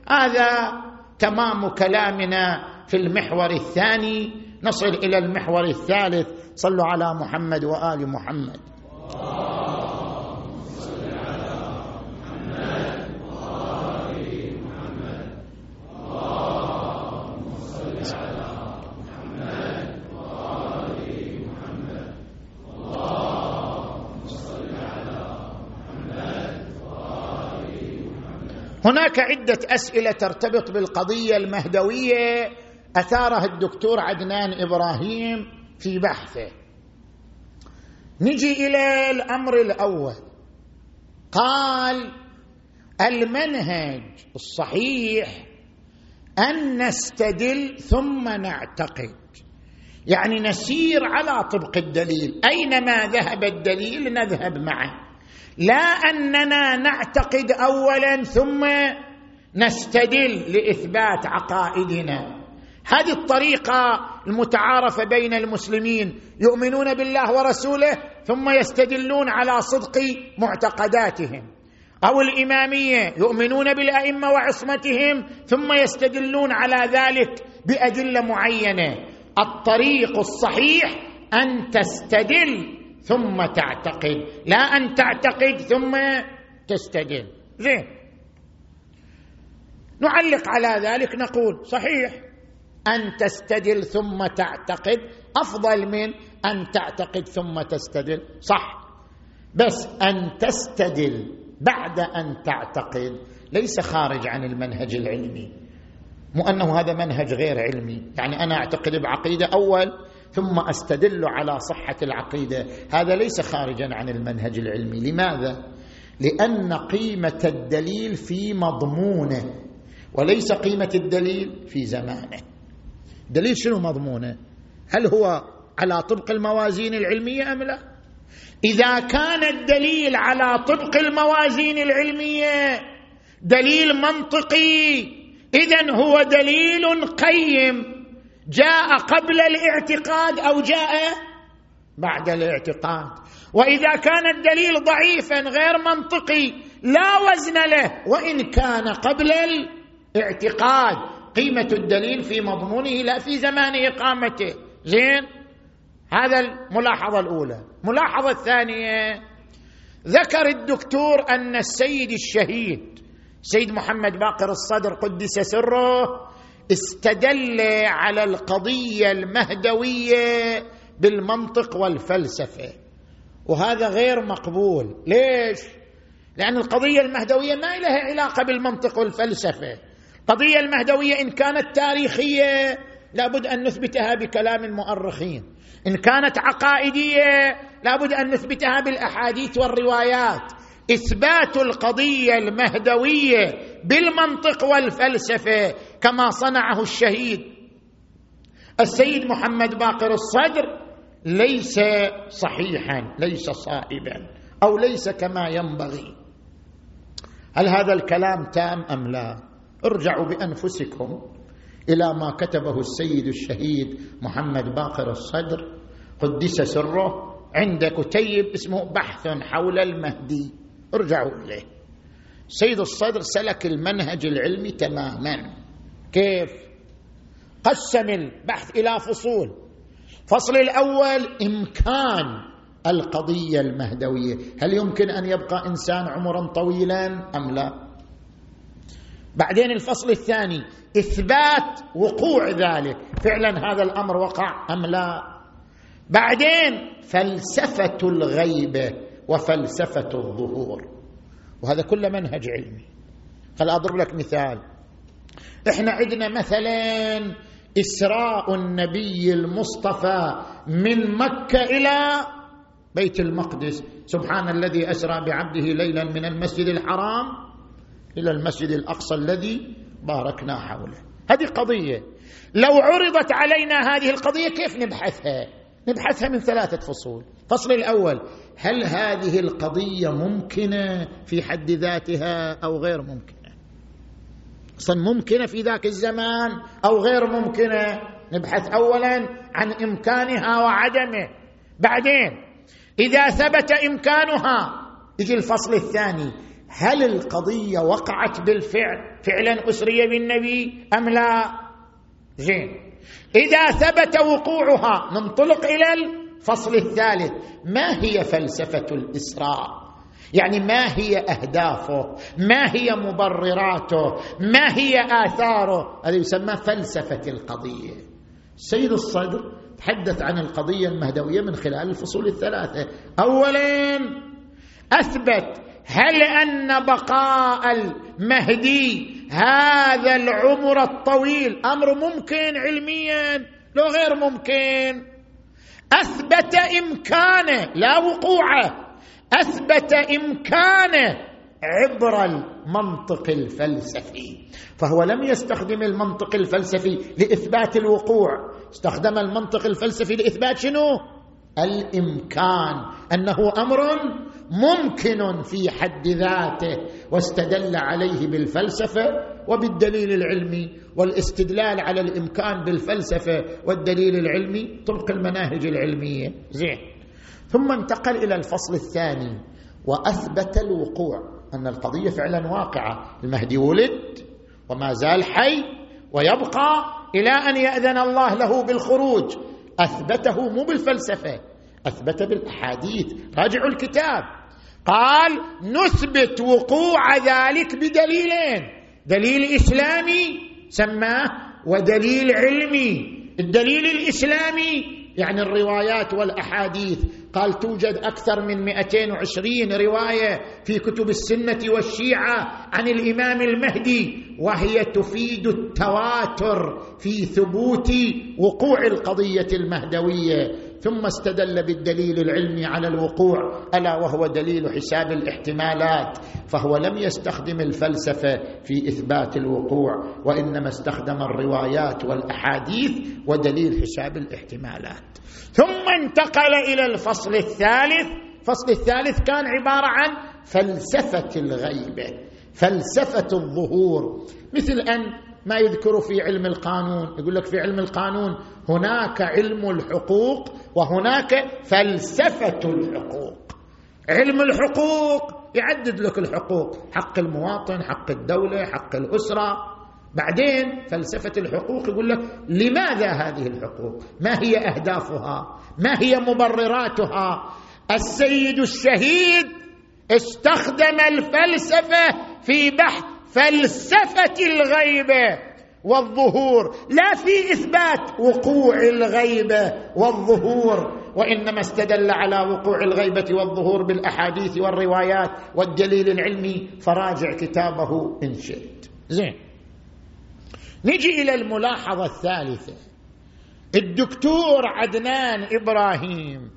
هذا تمام كلامنا في المحور الثاني. نصل إلى المحور الثالث. صلوا على محمد وآل محمد. هناك عدة أسئلة ترتبط بالقضية المهدوية أثارها الدكتور عدنان إبراهيم في بحثه. نجي إلى الأمر الأول. قال المنهج الصحيح أن نستدل ثم نعتقد. يعني نسير على طبق الدليل. أينما ذهب الدليل نذهب معه. لا أننا نعتقد اولا ثم نستدل لإثبات عقائدنا. هذه الطريقة المتعارفة بين المسلمين يؤمنون بالله ورسوله ثم يستدلون على صدق معتقداتهم. أو الإمامية يؤمنون بالأئمة وعصمتهم ثم يستدلون على ذلك بأدلة معينة. الطريق الصحيح أن تستدل ثم تعتقد. لا أن تعتقد ثم تستدل زين. نعلق على ذلك نقول صحيح. أن تستدل ثم تعتقد أفضل من أن تعتقد ثم تستدل. صح. بس أن تستدل بعد أن تعتقد ليس خارج عن المنهج العلمي. مو أنه هذا منهج غير علمي. يعني أنا أعتقد بعقيدة أول ثم أستدل على صحة العقيدة. هذا ليس خارجا عن المنهج العلمي. لماذا؟ لأن قيمة الدليل في مضمونه وليس قيمة الدليل في زمانه. دليل شنو مضمونه؟ هل هو على طبق الموازين العلمية أم لا؟ إذا كان الدليل على طبق الموازين العلمية دليل منطقي اذا هو دليل قيم. جاء قبل الاعتقاد أو جاء بعد الاعتقاد. وإذا كان الدليل ضعيفا غير منطقي لا وزن له. وإن كان قبل الاعتقاد قيمة الدليل في مضمونه لا في زمان إقامته. زين؟ هذا الملاحظة الأولى. الملاحظه الثانية ذكر الدكتور أن السيد الشهيد سيد محمد باقر الصدر قدس سره استدل على القضية المهدوية بالمنطق والفلسفة. وهذا غير مقبول. ليش؟ لأن القضية المهدوية ما لها علاقة بالمنطق والفلسفة. القضية المهدوية إن كانت تاريخية لابد أن نثبتها بكلام المؤرخين. إن كانت عقائدية لابد أن نثبتها بالأحاديث والروايات. إثبات القضية المهدوية بالمنطق والفلسفة كما صنعه الشهيد السيد محمد باقر الصدر ليس صحيحا ليس صائبا أو ليس كما ينبغي. هل هذا الكلام تام أم لا؟ ارجعوا بأنفسكم إلى ما كتبه السيد الشهيد محمد باقر الصدر. قدس سره عند كتيب اسمه بحث حول المهدي. ارجعوا إليه. سيد الصدر سلك المنهج العلمي تماما. كيف؟ قسم البحث إلى فصول. الفصل الأول إمكان القضية المهدوية. هل يمكن أن يبقى إنسان عمرا طويلا أم لا؟ بعدين الفصل الثاني إثبات وقوع ذلك. فعلا هذا الأمر وقع أم لا؟ بعدين فلسفة الغيبة. وفلسفة الظهور. وهذا كله منهج علمي. خل أضرب لك مثال. إحنا عندنا مثلا إسراء النبي المصطفى من مكة إلى بيت المقدس. سبحان الذي أسرى بعبده ليلا من المسجد الحرام إلى المسجد الأقصى الذي باركنا حوله. هذه قضية. لو عرضت علينا هذه القضية كيف نبحثها؟ نبحثها من ثلاثة فصول. الفصل الأول هل هذه القضية ممكنة في حد ذاتها أو غير ممكنة؟ أصلا ممكنة في ذاك الزمان أو غير ممكنة؟ نبحث اولا عن إمكانها وعدمه. بعدين إذا ثبت إمكانها يجي الفصل الثاني هل القضية وقعت بالفعل فعلا أسري بالنبي أم لا؟ زين. إذا ثبت وقوعها ننطلق إلى الفصل الثالث ما هي فلسفة الإسراء؟ يعني ما هي أهدافه؟ ما هي مبرراته؟ ما هي آثاره؟ هذا يسمى فلسفة القضية. سيد الصدر تحدث عن القضية المهدوية من خلال الفصول الثلاثة. اولا أثبت هل أن بقاء المهدي هذا العمر الطويل أمر ممكن علميا لو غير ممكن. أثبت إمكانه لا وقوعه. أثبت إمكانه عبر المنطق الفلسفي. فهو لم يستخدم المنطق الفلسفي لإثبات الوقوع. استخدم المنطق الفلسفي لإثبات شنو؟ الإمكان. أنه أمر ممكن في حد ذاته واستدل عليه بالفلسفة وبالدليل العلمي والاستدلال على الإمكان بالفلسفة والدليل العلمي طبق المناهج العلمية. زين. ثم انتقل إلى الفصل الثاني وأثبت الوقوع. أن القضية فعلا واقعة. المهدي ولد وما زال حي ويبقى إلى أن يأذن الله له بالخروج. أثبته مو بالفلسفة أثبت بالأحاديث. راجعوا الكتاب. قال نثبت وقوع ذلك بدليلين. دليل إسلامي سماه ودليل علمي. الدليل الإسلامي يعني الروايات والأحاديث. قال توجد أكثر من 220 رواية في كتب السنة والشيعة عن الإمام المهدي وهي تفيد التواتر في ثبوت وقوع القضية المهدوية. ثم استدل بالدليل العلمي على الوقوع ألا وهو دليل حساب الاحتمالات فهو لم يستخدم الفلسفة في إثبات الوقوع وإنما استخدم الروايات والأحاديث ودليل حساب الاحتمالات. ثم انتقل إلى الفصل الثالث الفصل الثالث كان عبارة عن فلسفة الغيبه فلسفة الظهور. مثل أن ما يذكر في علم القانون يقول لك في علم القانون هناك علم الحقوق وهناك فلسفة الحقوق. علم الحقوق يعدد لك الحقوق حق المواطن حق الدولة حق الأسرة. بعدين فلسفة الحقوق يقول لك لماذا هذه الحقوق؟ ما هي أهدافها؟ ما هي مبرراتها؟ السيد الشهيد استخدم الفلسفة في بحث فلسفة الغيبة. والظهور. لا في إثبات وقوع الغيبة والظهور وإنما استدل على وقوع الغيبة والظهور بالأحاديث والروايات والدليل العلمي. فراجع كتابه إن شئت. زين. نجي إلى الملاحظة الثالثة. الدكتور عدنان إبراهيم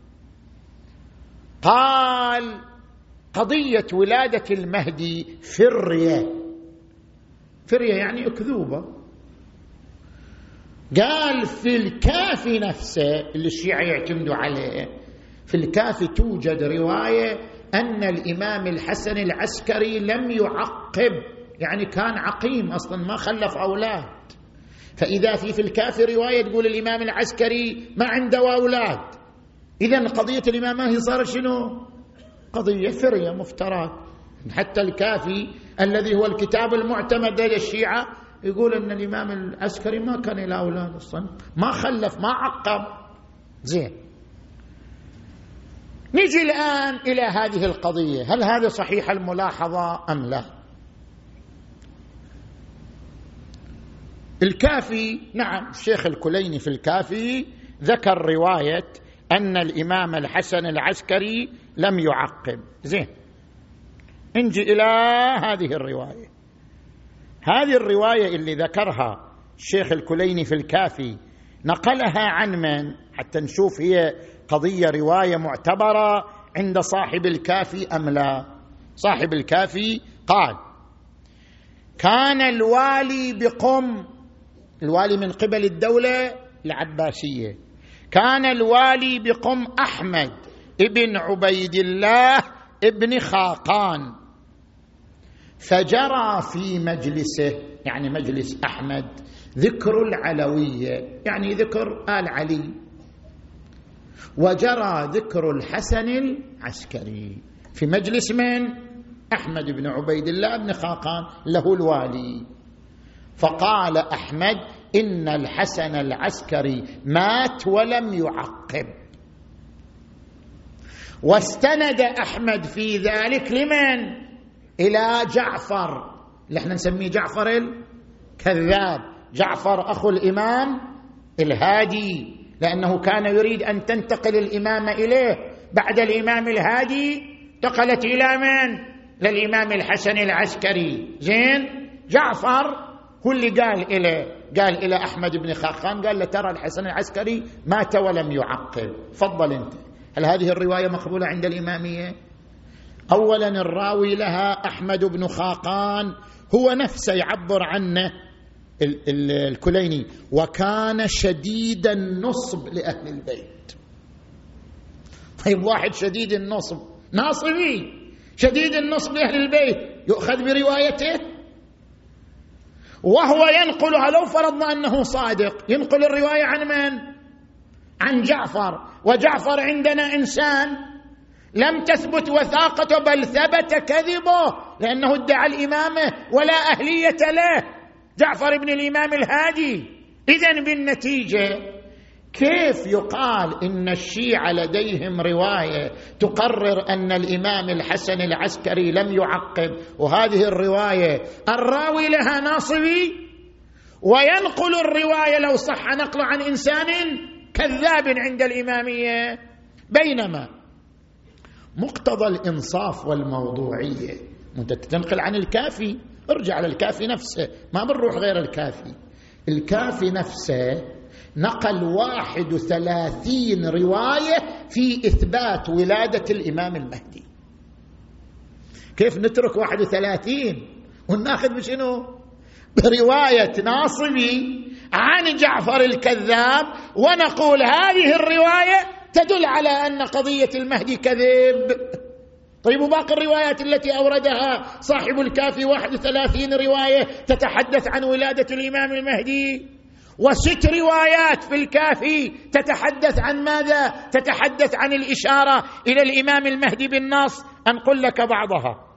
قال قضية ولادة المهدي فرية. فرية يعني أكذوبة. قال في الكافي نفسه اللي الشيعة يعتمدوا عليه في الكافي توجد رواية أن الإمام الحسن العسكري لم يعقب يعني كان عقيم أصلا ما خلف أولاد. فإذا في في الكافي رواية تقول الإمام العسكري ما عنده أولاد. إذا قضية الإمام هي صار شنو؟ قضية فرية مفترات. حتى الكافي الذي هو الكتاب المعتمد لدى الشيعة يقول إن الإمام العسكري ما كان له أولاد أصلا ما خلف ما عقب. زين. نجي الآن إلى هذه القضية. هل هذه صحيح الملاحظة أم لا؟ الكافي نعم الشيخ الكليني في الكافي ذكر رواية أن الإمام الحسن العسكري لم يعقب. زين. نجي إلى هذه الرواية. هذه الرواية اللي ذكرها الشيخ الكليني في الكافي نقلها عن من؟ حتى نشوف هي قضية رواية معتبرة عند صاحب الكافي أم لا. صاحب الكافي قال كان الوالي بقم الوالي من قبل الدولة العباسية. كان الوالي بقم أحمد ابن عبيد الله ابن خاقان فجرى في مجلسه يعني مجلس أحمد ذكر العلوية يعني ذكر آل علي. وجرى ذكر الحسن العسكري. في مجلس من؟ أحمد بن عبيد الله بن خاقان له الوالي. فقال أحمد إن الحسن العسكري مات ولم يعقب. واستند أحمد في ذلك لمن؟ إلى جعفر. اللي إحنا نسميه جعفر الكذاب جعفر اخو الإمام الهادي. لأنه كان يريد أن تنتقل الامامه إليه. بعد الإمام الهادي انتقلت إلى من؟ للإمام الحسن العسكري. زين؟ جعفر هو اللي قال إليه. قال إلى أحمد بن خاخان قال له ترى الحسن العسكري مات ولم يعقل فضل أنت. هل هذه الرواية مقبولة عند الإمامية؟ اولا الراوي لها أحمد بن خاقان هو نفسه يعبر عنه الكليني. وكان شديد النصب لأهل البيت. طيب واحد شديد النصب. ناصبي شديد النصب لأهل البيت. يؤخذ بروايته؟ وهو ينقلها لو فرضنا أنه صادق. ينقل الرواية عن من؟ عن جعفر. وجعفر عندنا إنسان لم تثبت وثاقته بل ثبت كذبه لأنه ادعى الامامه ولا أهلية له. جعفر بن الإمام الهادي. اذا بالنتيجة كيف يقال إن الشيعة لديهم رواية تقرر أن الإمام الحسن العسكري لم يعقب؟ وهذه الرواية الراوي لها ناصبي؟ وينقل الرواية لو صح نقل عن إنسان كذاب عند الإمامية. بينما مقتضى الإنصاف والموضوعية. انت تنقل عن الكافي ارجع للكافي نفسه. ما بنروح غير الكافي. الكافي نفسه نقل واحد وثلاثين رواية في إثبات ولادة الإمام المهدي. كيف نترك واحد وثلاثين وناخذ بشنو؟ برواية ناصبي عن جعفر الكذاب ونقول هذه الرواية تدل على أن قضية المهدي كذب. طيب وباقي الروايات التي أوردها صاحب الكافي 31 رواية تتحدث عن ولادة الإمام المهدي. وست روايات في الكافي تتحدث عن ماذا؟ تتحدث عن الإشارة إلى الإمام المهدي بالنص. أنقل لك بعضها.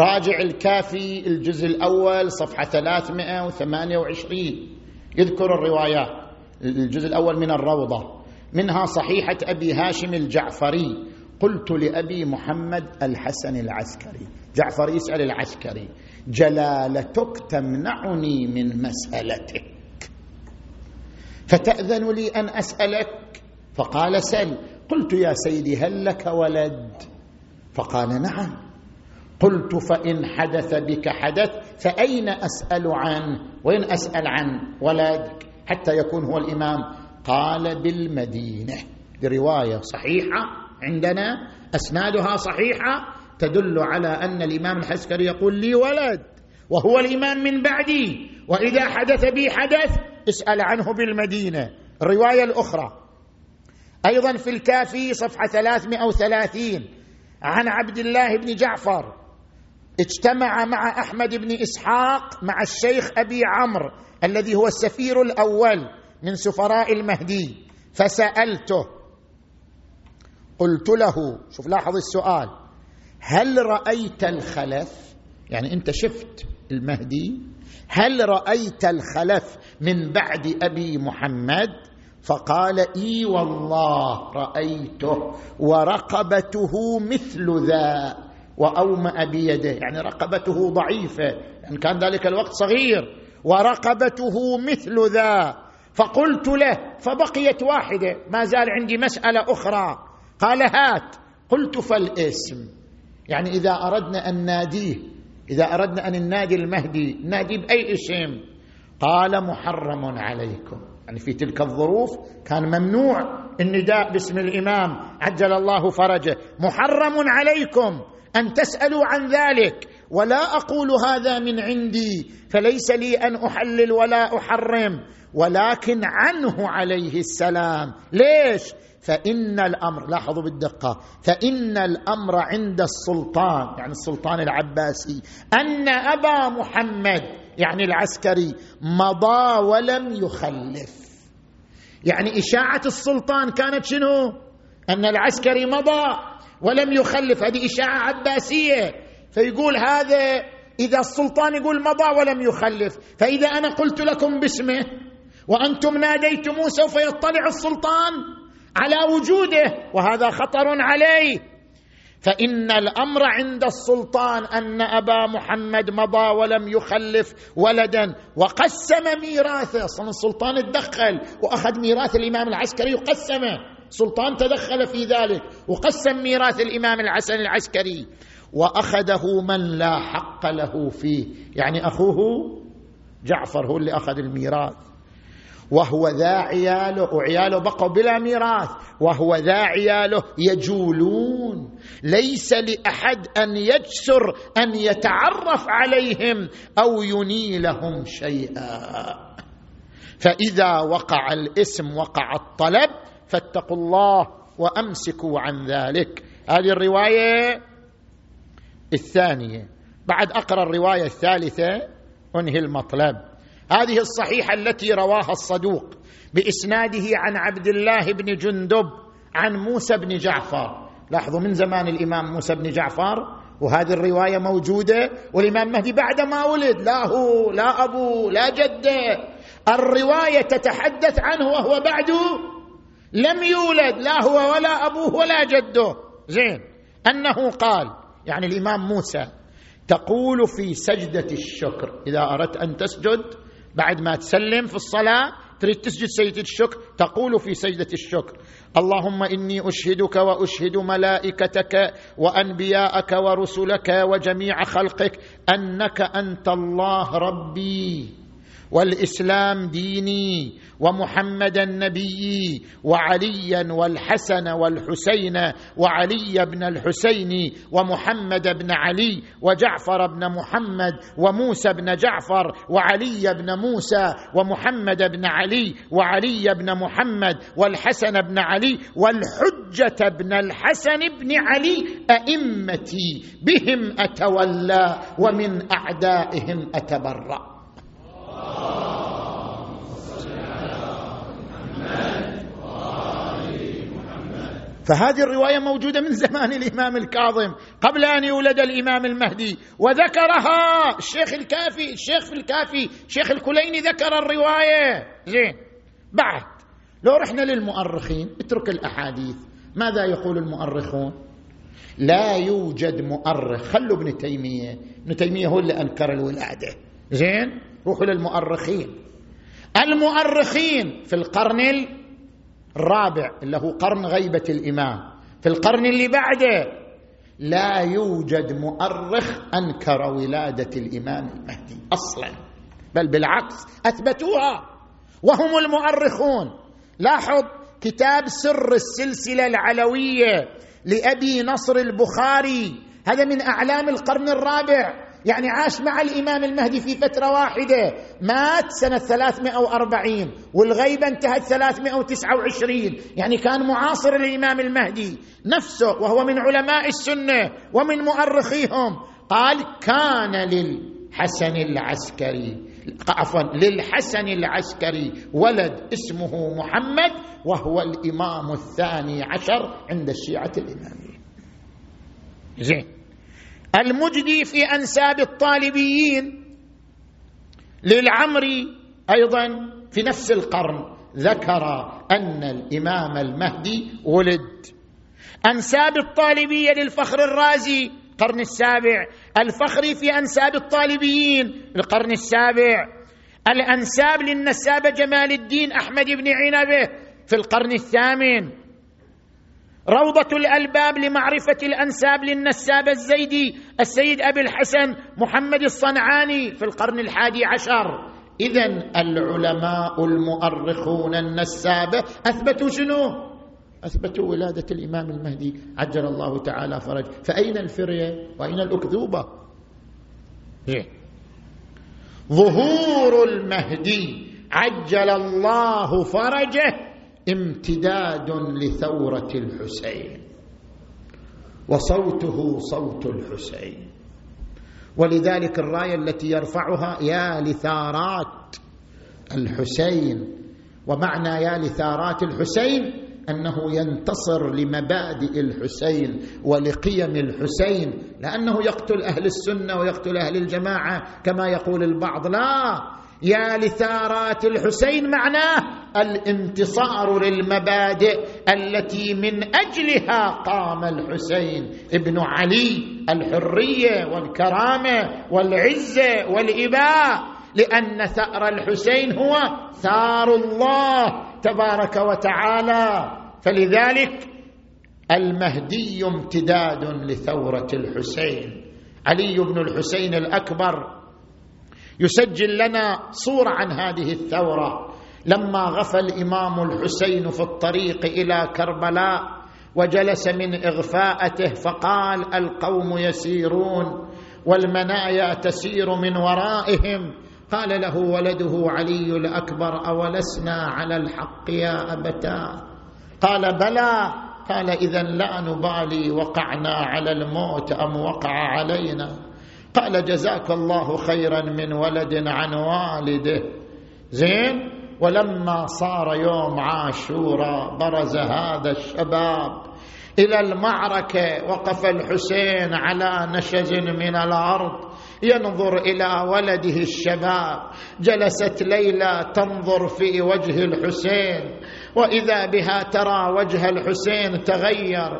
راجع الكافي الجزء الأول صفحة 328 يذكر الروايات الجزء الأول من الروضة. منها صحيحة أبي هاشم الجعفري. قلت لأبي محمد الحسن العسكري. جعفر يسأل العسكري جلالتك تمنعني من مسألتك. فتأذن لي أن أسألك؟ فقال سل قلت يا سيدي هل لك ولد؟ فقال نعم. قلت فإن حدث بك حدث فأين أسأل عنه وين أسأل عن ولدك حتى يكون هو الإمام. قال بالمدينة. برواية صحيحة عندنا أسنادها صحيحة تدل على أن الإمام الحسكري يقول لي ولد وهو الإمام من بعدي وإذا حدث بي حدث اسأل عنه بالمدينة. الرواية الأخرى. أيضا في الكافي صفحة 330 عن عبد الله بن جعفر اجتمع مع أحمد بن إسحاق مع الشيخ أبي عمرو الذي هو السفير الأول من سفراء المهدي فسألته قلت له شوف لاحظ السؤال هل رأيت الخلف؟ يعني أنت شفت المهدي هل رأيت الخلف من بعد أبي محمد؟ فقال إي والله رأيته ورقبته مثل ذا. وأومأ بيده يعني رقبته ضعيفة يعني كان ذلك الوقت صغير ورقبته مثل ذا. فقلت له فبقيت واحدة ما زال عندي مسألة أخرى. قال هات. قلت فالاسم. يعني إذا أردنا أن ناديه إذا أردنا أن ننادي المهدي نادي بأي اسم. قال محرم عليكم. يعني في تلك الظروف كان ممنوع النداء باسم الإمام عجل الله فرجه. محرم عليكم. أن تسألوا عن ذلك. ولا أقول هذا من عندي فليس لي أن أحلل ولا أحرم ولكن عنه عليه السلام. ليش؟ فإن الأمر لاحظوا بالدقة فإن الأمر عند السلطان يعني السلطان العباسي أن أبا محمد يعني العسكري مضى ولم يخلف. يعني إشاعة السلطان كانت شنو؟ أن العسكري مضى. ولم يخلف. هذه إشاعة عباسية. فيقول هذا إذا السلطان يقول مضى ولم يخلف. فإذا أنا قلت لكم باسمه وأنتم ناديتموه سوف يطلع السلطان على وجوده وهذا خطر عليه. فإن الأمر عند السلطان أن أبا محمد مضى ولم يخلف ولدا وقسم ميراثه. أصلا السلطان تدخل وأخذ ميراث الإمام العسكري وقسمه. سلطان تدخل في ذلك وقسم ميراث الإمام الحسن العسكري وأخذه من لا حق له فيه. يعني أخوه جعفر هو اللي أخذ الميراث. وهو ذا عياله وعياله بقوا بلا ميراث. وهو ذا عياله يجولون. ليس لأحد أن يجسر أن يتعرف عليهم أو ينيلهم شيئا. فإذا وقع الاسم وقع الطلب فاتقوا الله وأمسكوا عن ذلك. هذه الرواية الثانية. بعد أقرأ الرواية الثالثة انهي المطلب. هذه الصحيحة التي رواها الصدوق بإسناده عن عبد الله بن جندب عن موسى بن جعفر. لاحظوا من زمان الإمام موسى بن جعفر؟ وهذه الرواية موجودة والإمام مهدي بعد ما ولد. لا هو لا ابوه لا جده. الرواية تتحدث عنه وهو بعد لم يولد لا هو ولا أبوه ولا جده. زين. أنه قال يعني الإمام موسى تقول في سجدة الشكر إذا أردت أن تسجد بعد ما تسلم في الصلاة تريد تسجد سجدة الشكر تقول في سجدة الشكر اللهم إني أشهدك وأشهد ملائكتك وأنبياءك ورسلك وجميع خلقك أنك أنت الله ربي. والإسلام ديني ومحمدا نبيي وعليا والحسن والحسين وعلي بن الحسين ومحمد بن علي وجعفر بن محمد وموسى بن جعفر وعلي بن موسى ومحمد بن علي وعلي بن محمد والحسن بن علي والحجة بن الحسن بن علي أئمتي بهم أتولى ومن أعدائهم أتبرأ. فهذه الرواية موجودة من زمان الإمام الكاظم قبل أن يولد الإمام المهدي وذكرها الشيخ الكافي الشيخ في الكافي شيخ الكليني ذكر الرواية. زين بعد لو رحنا للمؤرخين اترك الأحاديث. ماذا يقول المؤرخون؟ لا يوجد مؤرخ خلوا ابن تيمية. ابن تيمية هو اللي أنكر الولادة. زين؟ روحوا للمؤرخين المؤرخين في القرن الرابع اللي هو قرن غيبة الإمام. في القرن اللي بعده لا يوجد مؤرخ أنكر ولادة الإمام المهدي أصلا. بل بالعكس أثبتوها. وهم المؤرخون. لاحظ كتاب سر السلسلة العلوية لأبي نصر البخاري. هذا من أعلام القرن الرابع. يعني عاش مع الإمام المهدي في فترة واحدة. مات سنة 340 والغيبة انتهت 329 يعني كان معاصر الإمام المهدي نفسه وهو من علماء السنة ومن مؤرخيهم. قال كان للحسن العسكري عفوا للحسن العسكري ولد اسمه محمد وهو الإمام الثاني عشر عند الشيعة الإمامية. زين. المجدي في أنساب الطالبيين للعمري أيضا في نفس القرن ذكر أن الإمام المهدي ولد. أنساب الطالبية للفخر الرازي القرن السابع. الفخري في أنساب الطالبيين القرن السابع. الأنساب للنساب جمال الدين أحمد بن عنبه في القرن الثامن. روضة الألباب لمعرفة الأنساب للنساب الزيدي السيد أبي الحسن محمد الصنعاني في القرن الحادي عشر. إذا العلماء المؤرخون النسابة أثبتوا شنو؟ أثبتوا ولادة الإمام المهدي عجل الله تعالى فرج. فأين الفرية؟ وأين الأكذوبة؟ ظهور المهدي عجل الله فرجه. امتداد لثورة الحسين. وصوته صوت الحسين. ولذلك الراية التي يرفعها يا لثارات الحسين. ومعنى يا لثارات الحسين أنه ينتصر لمبادئ الحسين ولقيم الحسين لأنه يقتل أهل السنة ويقتل أهل الجماعة كما يقول البعض لا يا لثارات الحسين معناه الانتصار للمبادئ التي من أجلها قام الحسين. ابن علي الحرية والكرامة والعزة والإباء لأن ثأر الحسين هو ثار الله تبارك وتعالى. فلذلك المهدي امتداد لثورة الحسين. علي بن الحسين الأكبر يسجل لنا صورة عن هذه الثورة. لما غفى الإمام الحسين في الطريق إلى كربلاء وجلس من إغفاءته فقال القوم يسيرون والمنايا تسير من ورائهم. قال له ولده علي الأكبر أولسنا على الحق يا أبتاه. قال بلى. قال اذا لا نبالي وقعنا على الموت أم وقع علينا؟ قال جزاك الله خيرا من ولد عن والده. زين ولما صار يوم عاشوراء برز هذا الشباب إلى المعركة وقف الحسين على نشز من الأرض ينظر إلى ولده الشباب. جلست ليلى تنظر في وجه الحسين. وإذا بها ترى وجه الحسين تغير.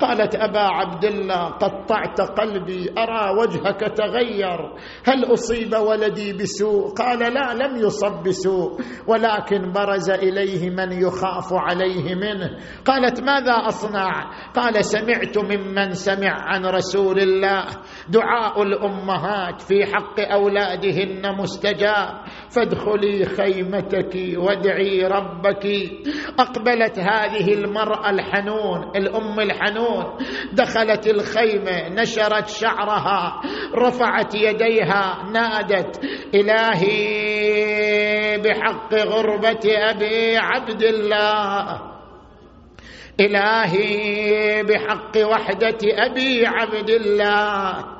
قالت أبا عبد الله قطعت قلبي أرى وجهك تغير. هل أصيب ولدي بسوء؟ قال لا لم يصب بسوء ولكن برز إليه من يخاف عليه منه. قالت ماذا أصنع؟ قال سمعت ممن سمع عن رسول الله. دعاء الأمهات في حق أولادهن مستجاب. فادخلي خيمتك وادعي ربك. أقبلت هذه المرأة الحنون الأم الحنون. دخلت الخيمه نشرت شعرها رفعت يديها نادت إلهي بحق غربة أبي عبد الله. إلهي بحق وحدة أبي عبد الله.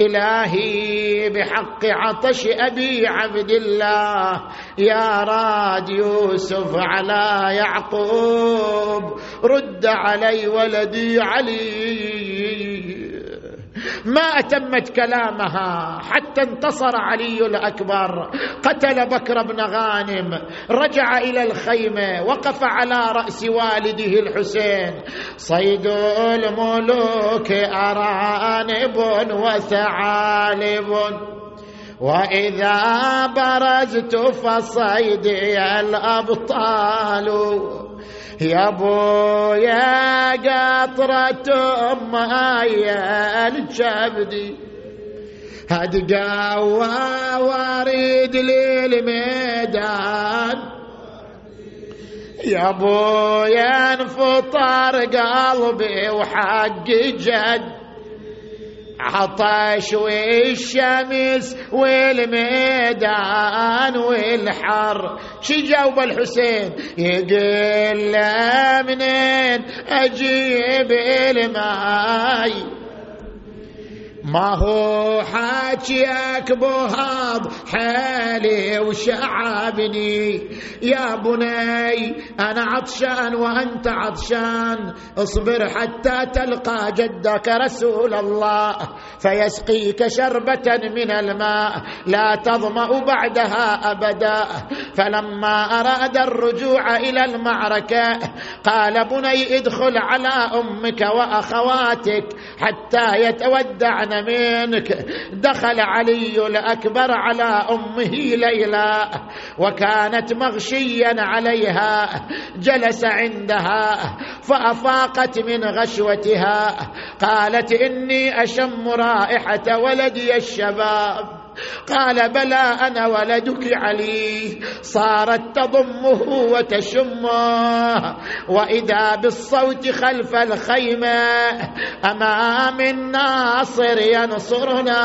إلهي بحق عطش أبي عبد الله. يا راد يوسف على يعقوب. رد علي ولدي علي. ما أتمت كلامها حتى انتصر علي الأكبر. قتل بكر بن غانم رجع إلى الخيمة وقف على رأس والده الحسين. صيد الملوك أرانب وثعالب. وإذا برزت فصيدي الأبطال. يا ابو يا قطرة ماي الجبدي هاد قوى واريد للميدان. يا ابو يا انفطر قلبي وحق جد. عطش والشمس والميدان والحر. شي جاوب الحسين؟ يقول منين أجيب الماي؟ ما هو حاكيك بوهاب حالي وشعبني. يا بني أنا عطشان وأنت عطشان. اصبر حتى تلقى جدك رسول الله فيسقيك شربة من الماء. لا تظمأ بعدها أبدا. فلما أراد الرجوع إلى المعركة قال بني ادخل على أمك وأخواتك حتى يتودعن منك. دخل علي الأكبر على أمه ليلى وكانت مغشيا عليها. جلس عندها فأفاقت من غشوتها. قالت إني أشم رائحة ولدي الشباب. قال بلى أنا ولدك علي صارت تضمه وتشمه. وإذا بالصوت خلف الخيمة امام الناصر ينصرنا؟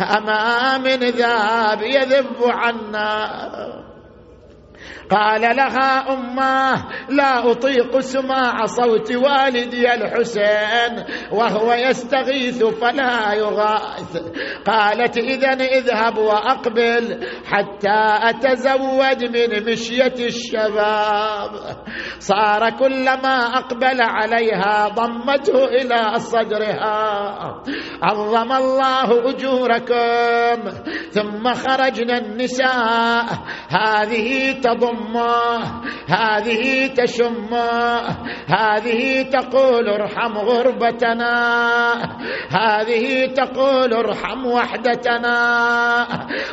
امام ذاب يذب عنا؟ قال لها اماه لا أطيق سماع صوت والدي الحسين وهو يستغيث فلا يغاث. قالت اذا اذهب وأقبل حتى أتزود من مشية الشباب. صار كلما أقبل عليها ضمته إلى صدرها. عظم الله أجوركم ثم خرجنا النساء. هذه تضم تضمه هذه تشمه. هذه تقول ارحم غربتنا. هذه تقول ارحم وحدتنا.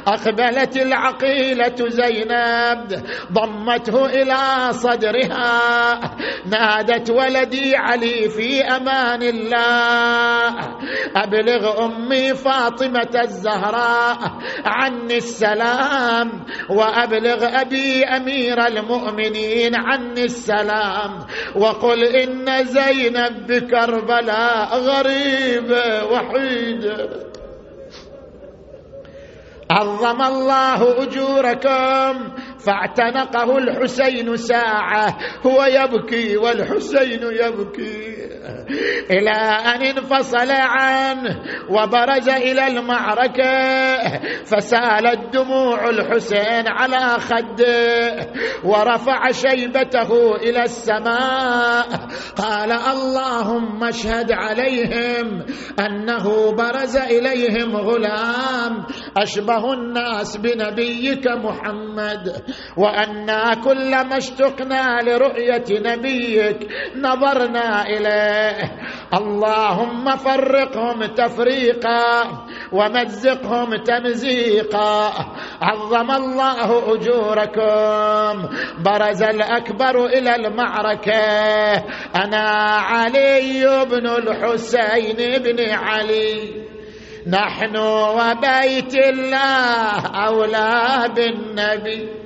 أقبلت العقيلة زينب ضمته إلى صدرها. نادت ولدي علي في أمان الله. أبلغ أمي فاطمة الزهراء عني السلام وأبلغ أبي امين أمير المؤمنين عني السلام. وقل إن زينب بكربلاء غريبه وحيده عظم الله أجوركم. فاعتنقه الحسين ساعة هو يبكي والحسين يبكي. إلى أن انفصل عنه وبرز إلى المعركة فسالت دموع الحسين على خده ورفع شيبته إلى السماء. قال اللهم اشهد عليهم أنه برز إليهم غلام أشبه الناس بنبيك محمد. وأنا كلما اشتقنا لرؤية نبيك نظرنا إليه. اللهم فرقهم تفريقا ومزقهم تمزيقا. عظم الله أجوركم. برز الأكبر إلى المعركة. أنا علي بن الحسين بن علي. نحن وبيت الله أولى بالنبي.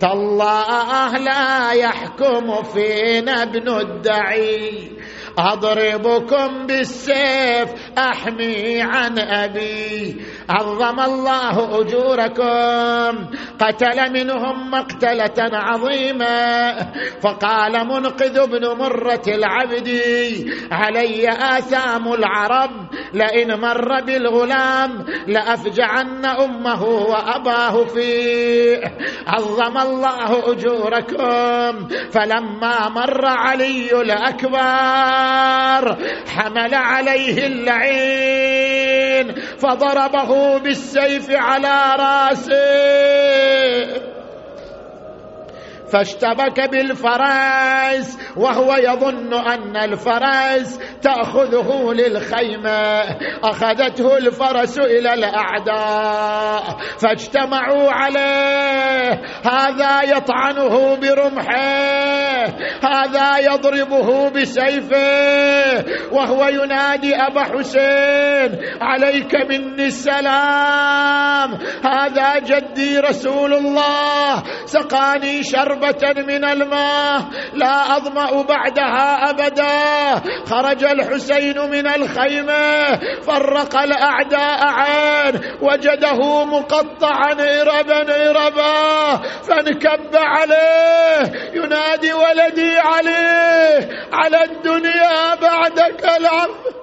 تالله لا يحكم فينا ابن الدعي. أضربكم بالسيف. أحمي عن أبي. عظم الله أجوركم. قتل منهم مقتلة عظيمة. فقال منقذ بن مرة العبد. علي آثام العرب. لئن مر بالغلام لأفجعن أمه وأباه فيه. عظم الله أجوركم. فلما مر علي الأكبر حمل عليه اللعين فضربه بالسيف على رأسه. فاشتبك بالفرس وهو يظن أن الفرس تأخذه للخيمة. أخذته الفرس إلى الأعداء فاجتمعوا عليه. هذا يطعنه برمحه. هذا يضربه بسيفه. وهو ينادي أبا حسين عليك مني السلام. هذا جدي رسول الله. سقاني شربا من الماء لا أظمأ بعدها أبدا. خرج الحسين من الخيمة فرق الأعداء عين وجده مقطعا إربا إربا فانكب عليه. ينادي ولدي عليه على الدنيا بعدك العفو